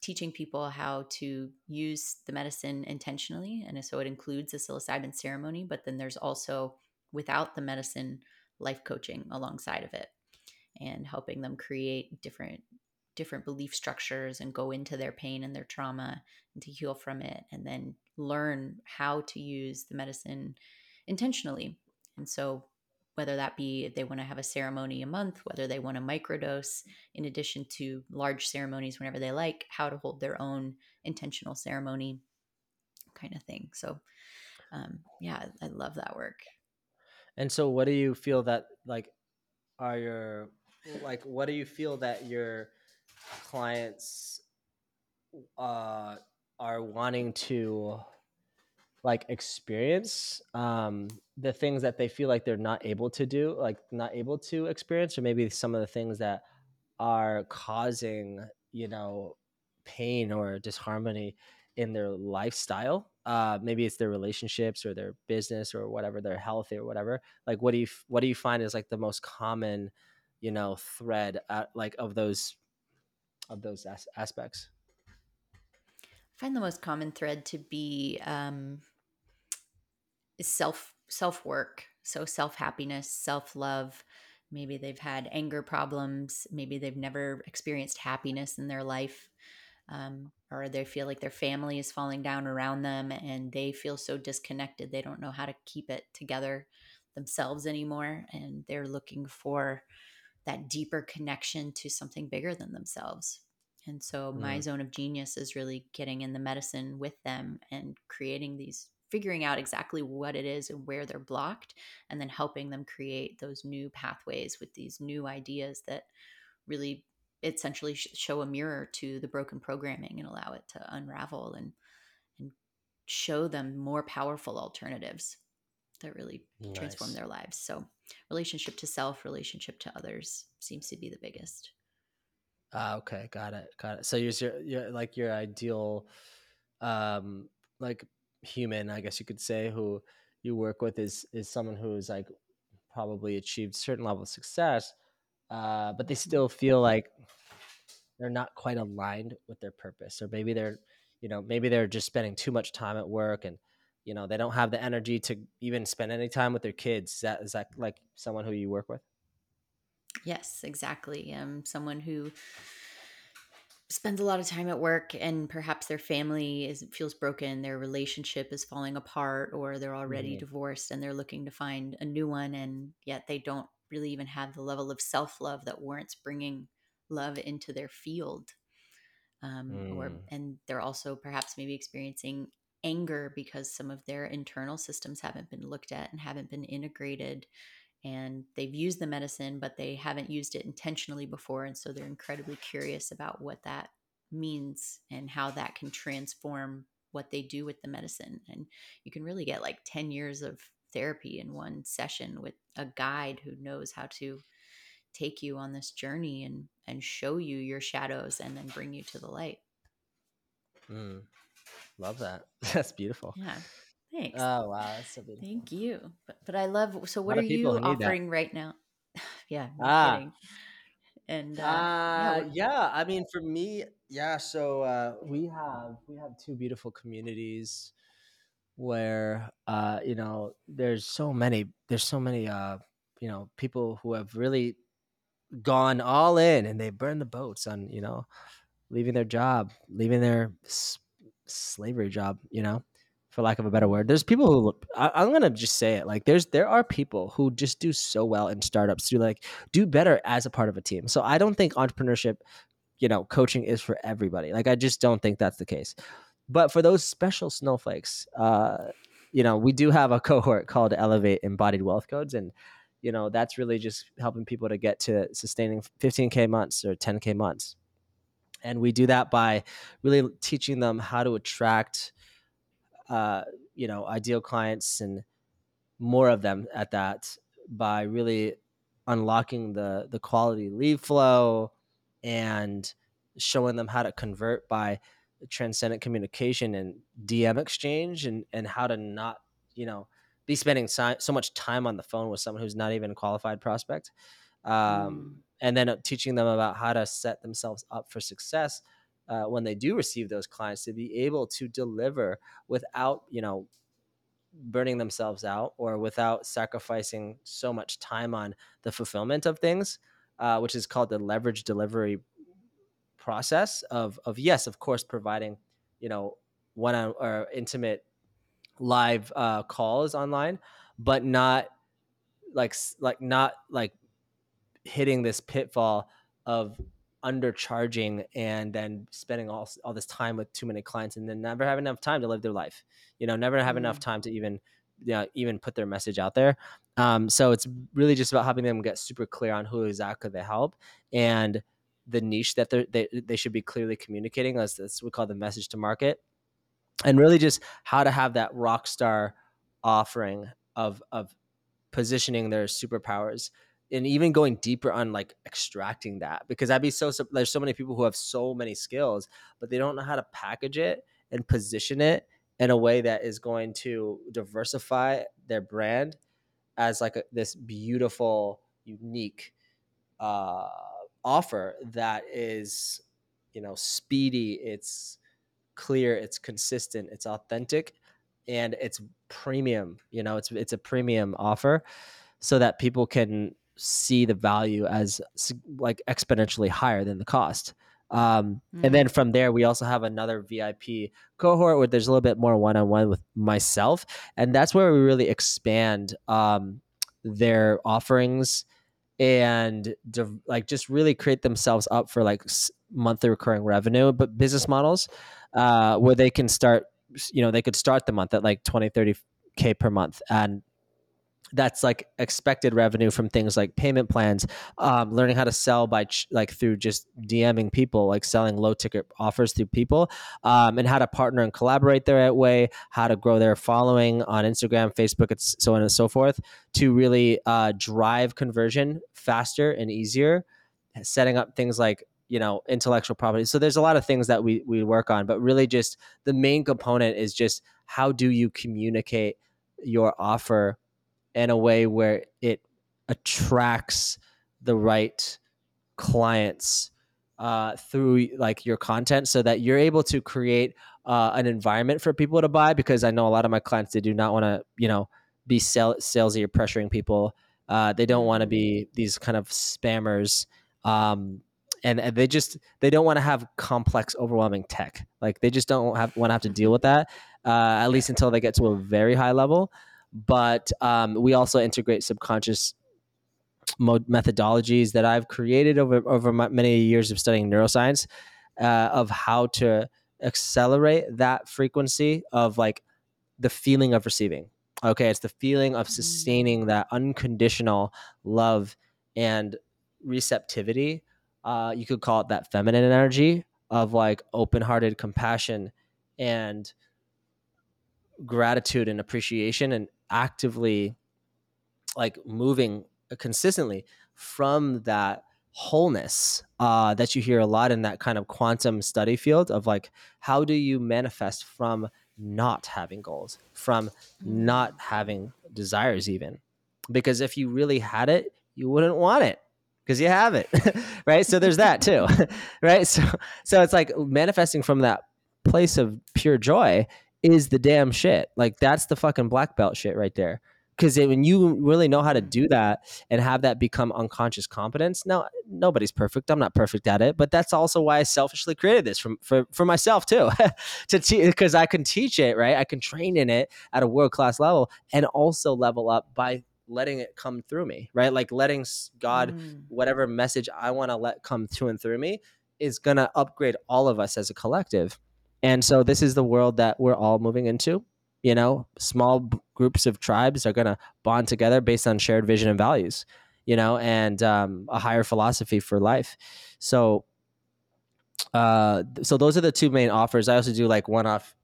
teaching people how to use the medicine intentionally, and so it includes a psilocybin ceremony. But then there's also without the medicine, life coaching alongside of it, and helping them create different different belief structures and go into their pain and their trauma and to heal from it and then learn how to use the medicine intentionally. And so whether that be they want to have a ceremony a month whether they want to microdose in addition to large ceremonies whenever they like how to hold their own intentional ceremony kind of thing. So um, yeah i love that work And so what do you feel that like are your like what do you feel that your clients uh are wanting to like experience? Um the things that they feel like they're not able to do like not able to experience or maybe some of the things that are causing you know pain or disharmony in their lifestyle uh maybe it's their relationships or their business or whatever their health or whatever like what do you what do you find is like the most common you know thread uh, like of those of those as- aspects I find the most common thread to be um, self self work. So self happiness, self love. Maybe they've had anger problems. Maybe they've never experienced happiness in their life, um, or they feel like their family is falling down around them, and they feel so disconnected. They don't know how to keep it together themselves anymore, and they're looking for that deeper connection to something bigger than themselves. And so my Mm. zone of genius is really getting in the medicine with them and creating these figuring out exactly what it is and where they're blocked and then helping them create those new pathways with these new ideas that really essentially sh- show a mirror to the broken programming and allow it to unravel and and show them more powerful alternatives that really nice. transform their lives. So, relationship to self, relationship to others seems to be the biggest. Ah, okay, got it, got it. So you're, you're, you're like your ideal, um, like human, I guess you could say, who you work with is is someone who's like probably achieved certain level of success, uh, but they still feel like they're not quite aligned with their purpose, or maybe they're, you know, maybe they're just spending too much time at work and you know they don't have the energy to even spend any time with their kids. Is that is that like someone who you work with? Yes, exactly. Um, someone who spends a lot of time at work and perhaps their family is feels broken their relationship is falling apart or they're already mm-hmm. divorced and they're looking to find a new one and yet they don't really even have the level of self-love that warrants bringing love into their field um, mm. or and they're also perhaps maybe experiencing anger because some of their internal systems haven't been looked at and haven't been integrated and they've used the medicine, but they haven't used it intentionally before. And so they're incredibly curious about what that means and how that can transform what they do with the medicine. And you can really get like 10 years of therapy in one session with a guide who knows how to take you on this journey and and show you your shadows and then bring you to the light. Mm, love that. That's beautiful. Yeah. Thanks. Oh wow, that's so beautiful. Thank you. But but I love. So what are you offering right now? yeah. No ah. Kidding. And uh, uh, yeah, yeah, I mean, for me, yeah. So uh, we have we have two beautiful communities where uh, you know there's so many there's so many uh, you know people who have really gone all in and they burn the boats on you know leaving their job, leaving their s- slavery job, you know, for lack of a better word. There's people who I, am gonna just say it like there's there are people who just do so well in startups to like do better as a part of a team. So I don't think entrepreneurship, you know, coaching is for everybody. Like I just don't think that's the case. But for those special snowflakes, uh, you know, we do have a cohort called Elevate Embodied Wealth Codes, and you know that's really just helping people to get to sustaining 15k months or 10k months. And we do that by really teaching them how to attract uh, you know, ideal clients and more of them at that by really unlocking the the quality lead flow and showing them how to convert by transcendent communication and DM exchange and and how to not you know be spending so, so much time on the phone with someone who's not even a qualified prospect um, mm. and then uh, teaching them about how to set themselves up for success uh, when they do receive those clients to be able to deliver without you know burning themselves out or without sacrificing so much time on the fulfillment of things uh, which is called the leverage delivery process of of yes of course providing you know one on or intimate live uh, calls online but not like like not like hitting this pitfall of undercharging and then spending all, all this time with too many clients and then never have enough time to live their life you know never have mm. enough time to even you know, even put their message out there um, so it's really just about helping them get super clear on who exactly they help and the niche that they they should be clearly communicating as this we call the message to market. And really just how to have that rock star offering of of positioning their superpowers and even going deeper on like extracting that. Because I'd be so there's so many people who have so many skills but they don't know how to package it and position it in a way that is going to diversify their brand as like a, this beautiful unique uh, offer that is you know speedy it's clear it's consistent it's authentic and it's premium you know it's it's a premium offer so that people can see the value as like exponentially higher than the cost. Um, mm. And then mm. from there, we also have another VIP cohort where there's a little bit more one on one with myself. And that's where we really expand um, their offerings and de- like just really create themselves up for like monthly recurring revenue, but business models uh, where they can start, you know, they could start the month at like 20, 30K per month. And that's like expected revenue from things like payment plans um, learning how to sell by ch- like through just dming people like selling low ticket offers through people um, and how to partner and collaborate the right way how to grow their following on instagram facebook and so on and so forth to really uh, drive conversion faster and easier setting up things like you know intellectual property. So there's a lot of things that we we work on but really just the main component is just how do you communicate your offer in a way where it attracts the right clients uh, through like your content so that you're able to create uh, an environment for people to buy because i know a lot of my clients they do not want to you know be sell- salesy or pressuring people. Uh, they don't want to be these kind of spammers um, and, and they just they don't want to have complex overwhelming tech. Like they just don't have want to have to deal with that uh, at least until they get to a very high level but um, we also integrate subconscious methodologies that I've created over over my, many years of studying neuroscience uh, of how to accelerate that frequency of like the feeling of receiving. Okay, it's the feeling of sustaining that unconditional love and receptivity. Uh, you could call it that feminine energy of like open-hearted compassion and gratitude and appreciation and actively like moving consistently from that wholeness uh, that you hear a lot in that kind of quantum study field of like how do you manifest from not having goals from not mm. having desires even? Because if you really had it you wouldn't want it because you have it right? So there's that too right? So so it's like manifesting from that place of pure joy is the damn shit. Like that's the fucking black belt shit right there. Because when you really know how to do that and have that become unconscious competence, now nobody's perfect. I'm not perfect at it, but that's also why I selfishly created this from for, for myself too, to because I can teach it right. I can train in it at a world class level and also level up by letting it come through me, right? Like letting God, mm. whatever message I want to let come to and through me, is gonna upgrade all of us as a collective and so this is the world that we're all moving into. You know, small b- groups of tribes are going to bond together based on shared vision and values, you know, and um, a higher philosophy for life. So, uh, so those are the two main offers. I also do like one off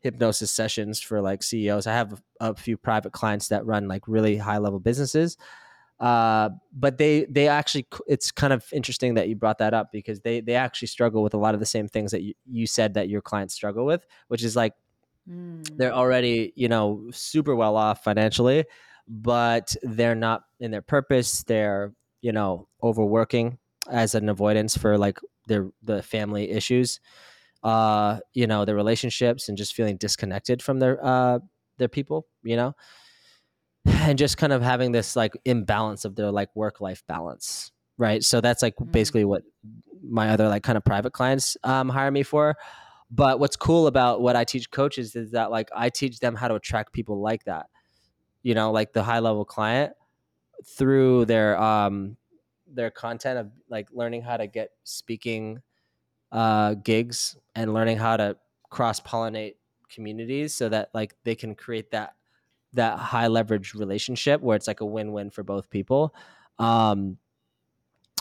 hypnosis sessions for like CEOs. I have a, a few private clients that run like really high level businesses uh, but they they actually it's kind of interesting that you brought that up because they they actually struggle with a lot of the same things that you, you said that your clients struggle with which is like mm. they're already you know super well off financially but they're not in their purpose. They're you know overworking as an avoidance for like their the family issues. Uh you know their relationships and just feeling disconnected from their uh their people you know and just kind of having this like imbalance of their like work life balance right so that's like mm-hmm. basically what my other like kind of private clients um, hire me for but what's cool about what i teach coaches is that like i teach them how to attract people like that you know like the high level client through their um their content of like learning how to get speaking uh gigs and learning how to cross pollinate communities so that like they can create that that high leverage relationship where it's like a win-win for both people. Um,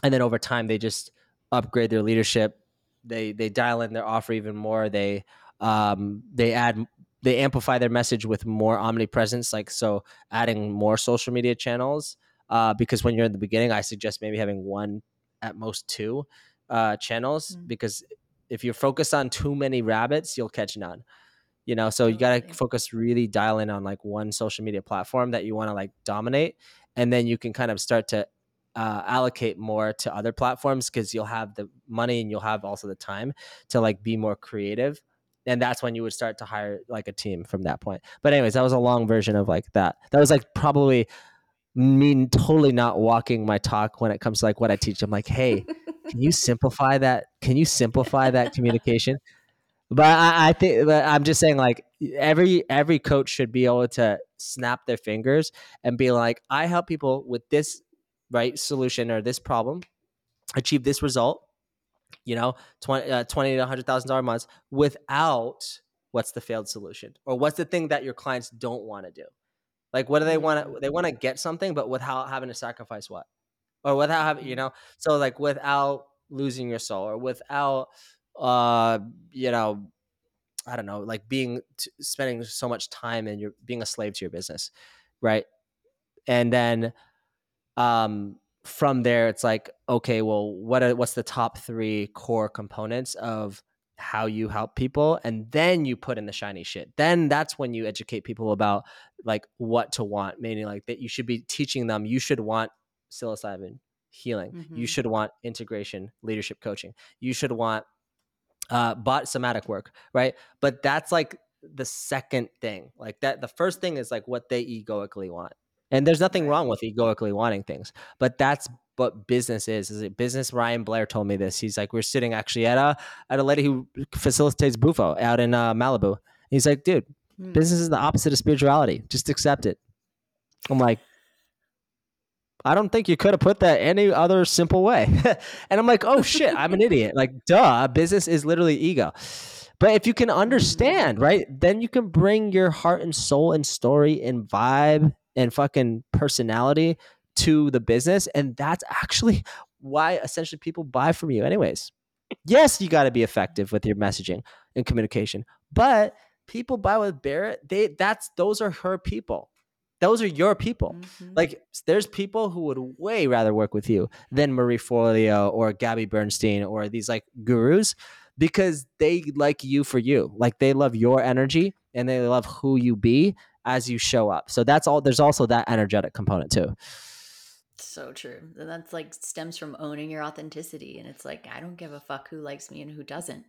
and then over time they just upgrade their leadership. They they dial in their offer even more. They um, they add they amplify their message with more omnipresence like so adding more social media channels. Uh, because when you're in the beginning i suggest maybe having one at most two uh, channels mm-hmm. because if you're focused on too many rabbits you'll catch none you know so you got to focus really dial in on like one social media platform that you want to like dominate and then you can kind of start to uh, allocate more to other platforms because you'll have the money and you'll have also the time to like be more creative and that's when you would start to hire like a team from that point. But anyways that was a long version of like that. That was like probably me totally not walking my talk when it comes to like what i teach. I'm like hey can you simplify that can you simplify that communication but I, I think but I'm just saying, like every every coach should be able to snap their fingers and be like, I help people with this right solution or this problem achieve this result. You know, 20, uh, 20 to hundred thousand dollar months without what's the failed solution or what's the thing that your clients don't want to do. Like, what do they want to? They want to get something, but without having to sacrifice what, or without having, you know. So like without losing your soul, or without, uh, you know, I don't know, like being t- spending so much time and you're being a slave to your business, right? And then um from there it's like okay well what are what's the top three core components of how you help people and then you put in the shiny shit then that's when you educate people about like what to want meaning like that you should be teaching them you should want psilocybin healing you Mhm. should want integration leadership coaching you should want uh bot somatic work right? But that's like the second thing like that the first thing is like what they egoically want. And there's nothing wrong with egoically wanting things but that's what business is is it business? Ryan blair told me this. He's like we're sitting actually at a at a lady who facilitates bufo out in uh, malibu. He's like dude Mm. business is the opposite of spirituality. Just accept it. I'm like I don't think you could have put that any other simple way. and I'm like, oh shit, I'm an idiot. Like, duh, business is literally ego. But if you can understand, right, then you can bring your heart and soul and story and vibe and fucking personality to the business. And that's actually why essentially people buy from you, anyways. Yes, you got to be effective with your messaging and communication, but people buy with Barrett. They that's those are her people. Those are your people. Mhm. Like there's people who would way rather work with you than Marie Forleo or Gabby Bernstein or these like gurus because they like you for you. Like they love your energy and they love who you be as you show up. So that's all there's also that energetic component too. So true. And that's like stems from owning your authenticity. And it's like, I don't give a fuck who likes me and who doesn't.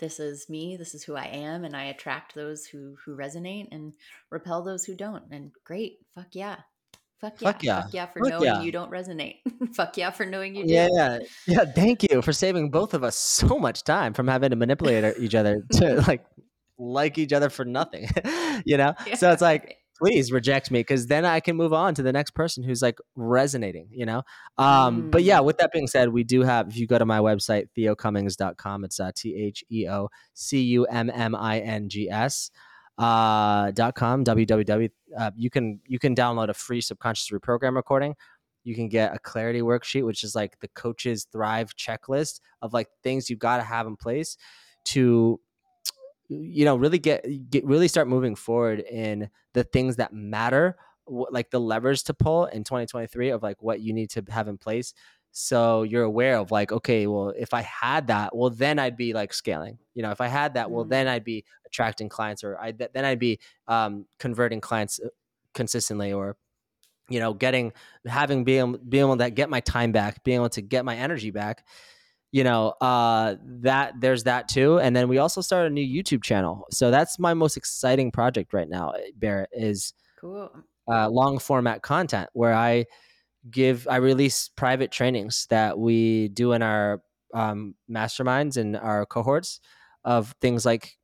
This is me. This is who I am. And I attract those who who resonate and repel those who don't. And great. Fuck yeah. Fuck yeah. Fuck yeah. Fuck yeah for Fuck knowing yeah. you don't resonate. fuck yeah for knowing you do. Yeah, yeah, yeah. Thank you for saving both of us so much time from having to manipulate each other to like like each other for nothing. you know? So it's like please reject me because then I can move on to the next person who's like resonating, you know? Um, But yeah, Mm. with that being said, we do have, if you go to my website, theocummings.com, it's uh, T H E O C U M M I N G S. Uh, dot com www uh, you can you can download a free subconscious reprogram recording you can get a clarity worksheet which is like the coaches thrive checklist of like things you've got to have in place to you know really get get really start moving forward in the things that matter like the levers to pull in 2023 of like what you need to have in place. So you're aware of like okay well if i had that well then i'd be like scaling. You know if i had that well then Mm. i'd be attracting clients or i then i'd be um, converting clients uh, consistently or you know getting having being being able to get my time back being able to get my energy back you know uh that there's that too and then we also started a new youtube channel. So that's my most exciting project right now barrett is Cool. uh, long format content where i give i release private trainings that we do in our um, masterminds and our cohorts of things like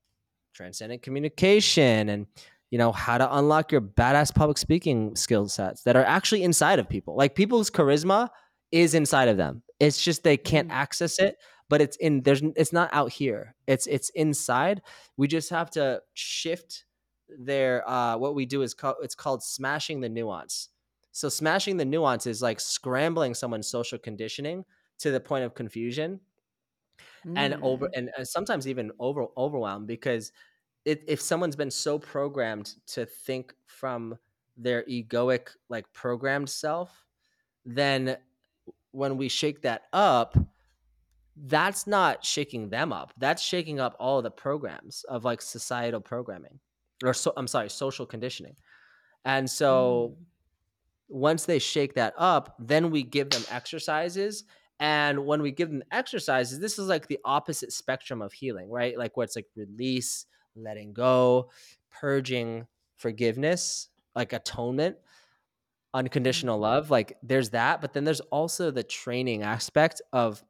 transcendent communication and you know how to unlock your badass public speaking skill sets that are actually inside of people. Like people's charisma is inside of them it's just they can't Mhm. access it but it's in there's it's not out here it's it's inside we just have to shift their uh what we do is called it's called smashing the nuance so smashing the nuance is like scrambling someone's social conditioning to the point of confusion and over Mm. and, sometimes even over overwhelmed because it, if someone's been so programmed to think from their egoic like programmed self then when we shake that up that's not shaking them up that's shaking up all the programs of like societal programming or so i'm sorry social conditioning and so Mm. once they shake that up, then we give them exercises. And when we give them exercises, this is like the opposite spectrum of healing, right? Like where it's like release, letting go, purging, forgiveness, like atonement, unconditional love. Like there's that. But then there's also the training aspect of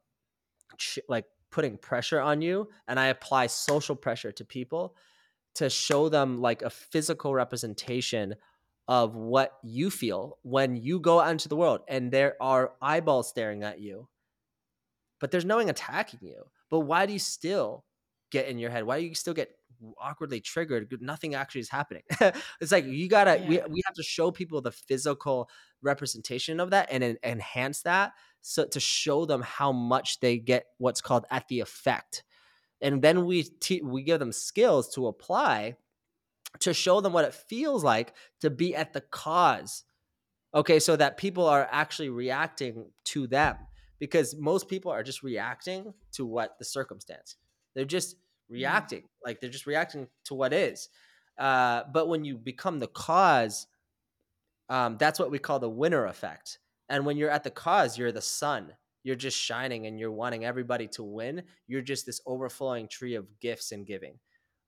ch- like putting pressure on you. And I apply social pressure to people to show them like a physical representation of what you feel when you go out into the world and there are eyeballs staring at you but there's no one attacking you but why do you still get in your head why do you still get awkwardly triggered nothing actually is happening. It's like you gotta yeah. we, we have to show people the physical representation of that and, and enhance that so to show them how much they get what's called at the effect. And then we te- we give them skills to apply to show them what it feels like to be at the cause okay so that people are actually reacting to them because most people are just reacting to what the circumstance. They're just mm-hmm. reacting like they're just reacting to what is. Uh, but when you become the cause um, that's what we call the winner effect. And when you're at the cause you're the sun. You're just shining and you're wanting everybody to win. You're just this overflowing tree of gifts and giving.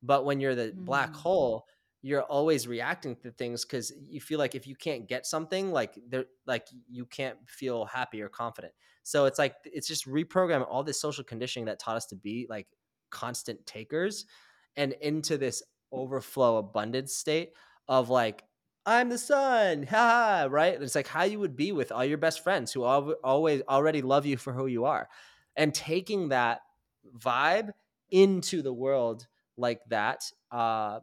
But when you're the mm. black hole you're always reacting to things because you feel like if you can't get something like there like you can't feel happy or confident. So it's like it's just reprogramming all this social conditioning that taught us to be like constant takers and into this overflow abundance state of like i'm the sun ha right and it's like how you would be with all your best friends who always already love you for who you are and taking that vibe into the world like that uh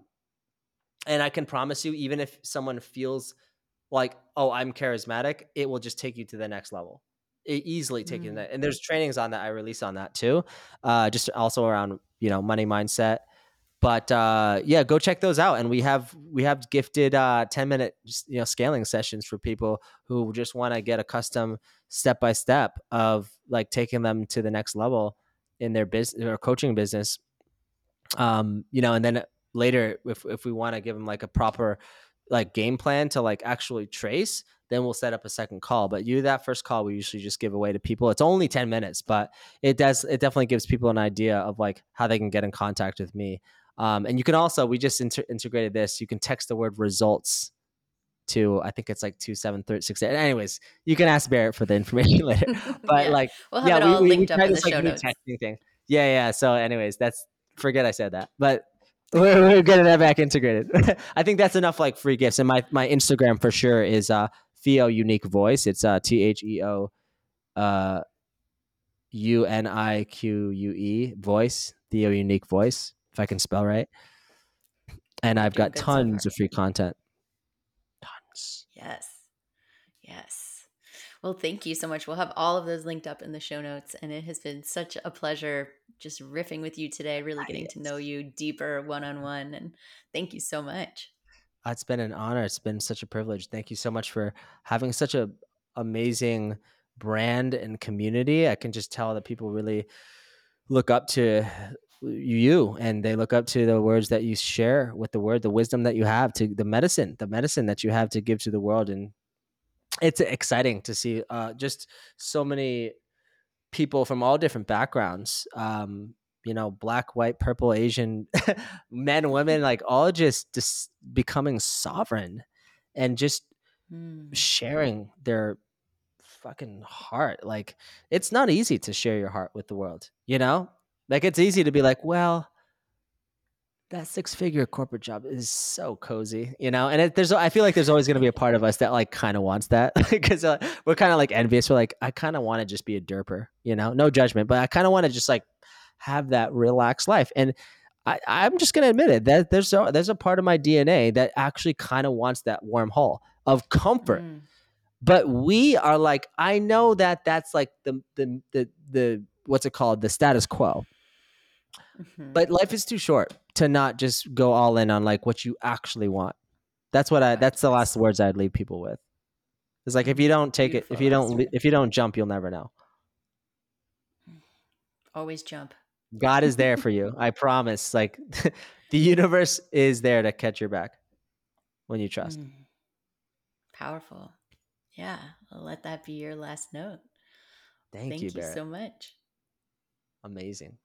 and I can promise you, even if someone feels like, oh, I'm charismatic, it will just take you to the next level. Easily taking mm. that. And there's trainings on that I release on that too. Uh, just also around, you know, money mindset. But uh, yeah, go check those out. And we have we have gifted uh, 10 minute you know scaling sessions for people who just want to get a custom step by step of like taking them to the next level in their business or coaching business. Um, you know, and then later if if we want to give them like a proper like game plan to like actually trace then we'll set up a second call but you that first call we usually just give away to people it's only 10 minutes but it does it definitely gives people an idea of like how they can get in contact with me um, and you can also we just inter- integrated this you can text the word results to I think it's like two seven thirty six. Anyways, you can ask Barrett for the information later. But yeah. like, we'll have yeah, it all we, linked we, we up in the show like, notes. Thing. Yeah, yeah. So, anyways, that's forget I said that. But we're, we're getting that back integrated. I think that's enough like free gifts. And my, my Instagram for sure is uh Theo Unique Voice. It's uh T H E O uh U N I Q U E voice. Theo Unique Voice, if I can spell right. And I've got tons so of free content. Tons. Yes. Yes. Well, thank you so much. We'll have all of those linked up in the show notes. And it has been such a pleasure just riffing with you today, really getting to know you deeper one on one. And thank you so much. It's been an honor. It's been such a privilege. Thank you so much for having such a amazing brand and community. I can just tell that people really look up to you and they look up to the words that you share with the word the wisdom that you have to the medicine the medicine that you have to give to the world and it's exciting to see uh, just so many people from all different backgrounds um, you know black white purple asian men women like all just, just becoming sovereign and just mm. sharing their fucking heart like it's not easy to share your heart with the world you know like it's easy to be like well that six figure corporate job is so cozy, you know. And it, there's, I feel like there's always going to be a part of us that like kind of wants that because uh, we're kind of like envious. We're like, I kind of want to just be a derper, you know. No judgment, but I kind of want to just like have that relaxed life. And I, I'm just going to admit it that there's a, there's a part of my DNA that actually kind of wants that warm hole of comfort. Mm. But we are like, I know that that's like the the the the what's it called, the status quo Mm-hmm. But life is too short to not just go all in on like what you actually want. That's what I. That's the last words I'd leave people with. It's like if you don't take Beautiful. it, if you don't, if you don't jump, you'll never know. Always jump. God is there for you. I promise. Like the universe is there to catch your back when you trust. Mm. Powerful. Yeah. I'll let that be your last note. Thank, Thank you, you so much. Amazing.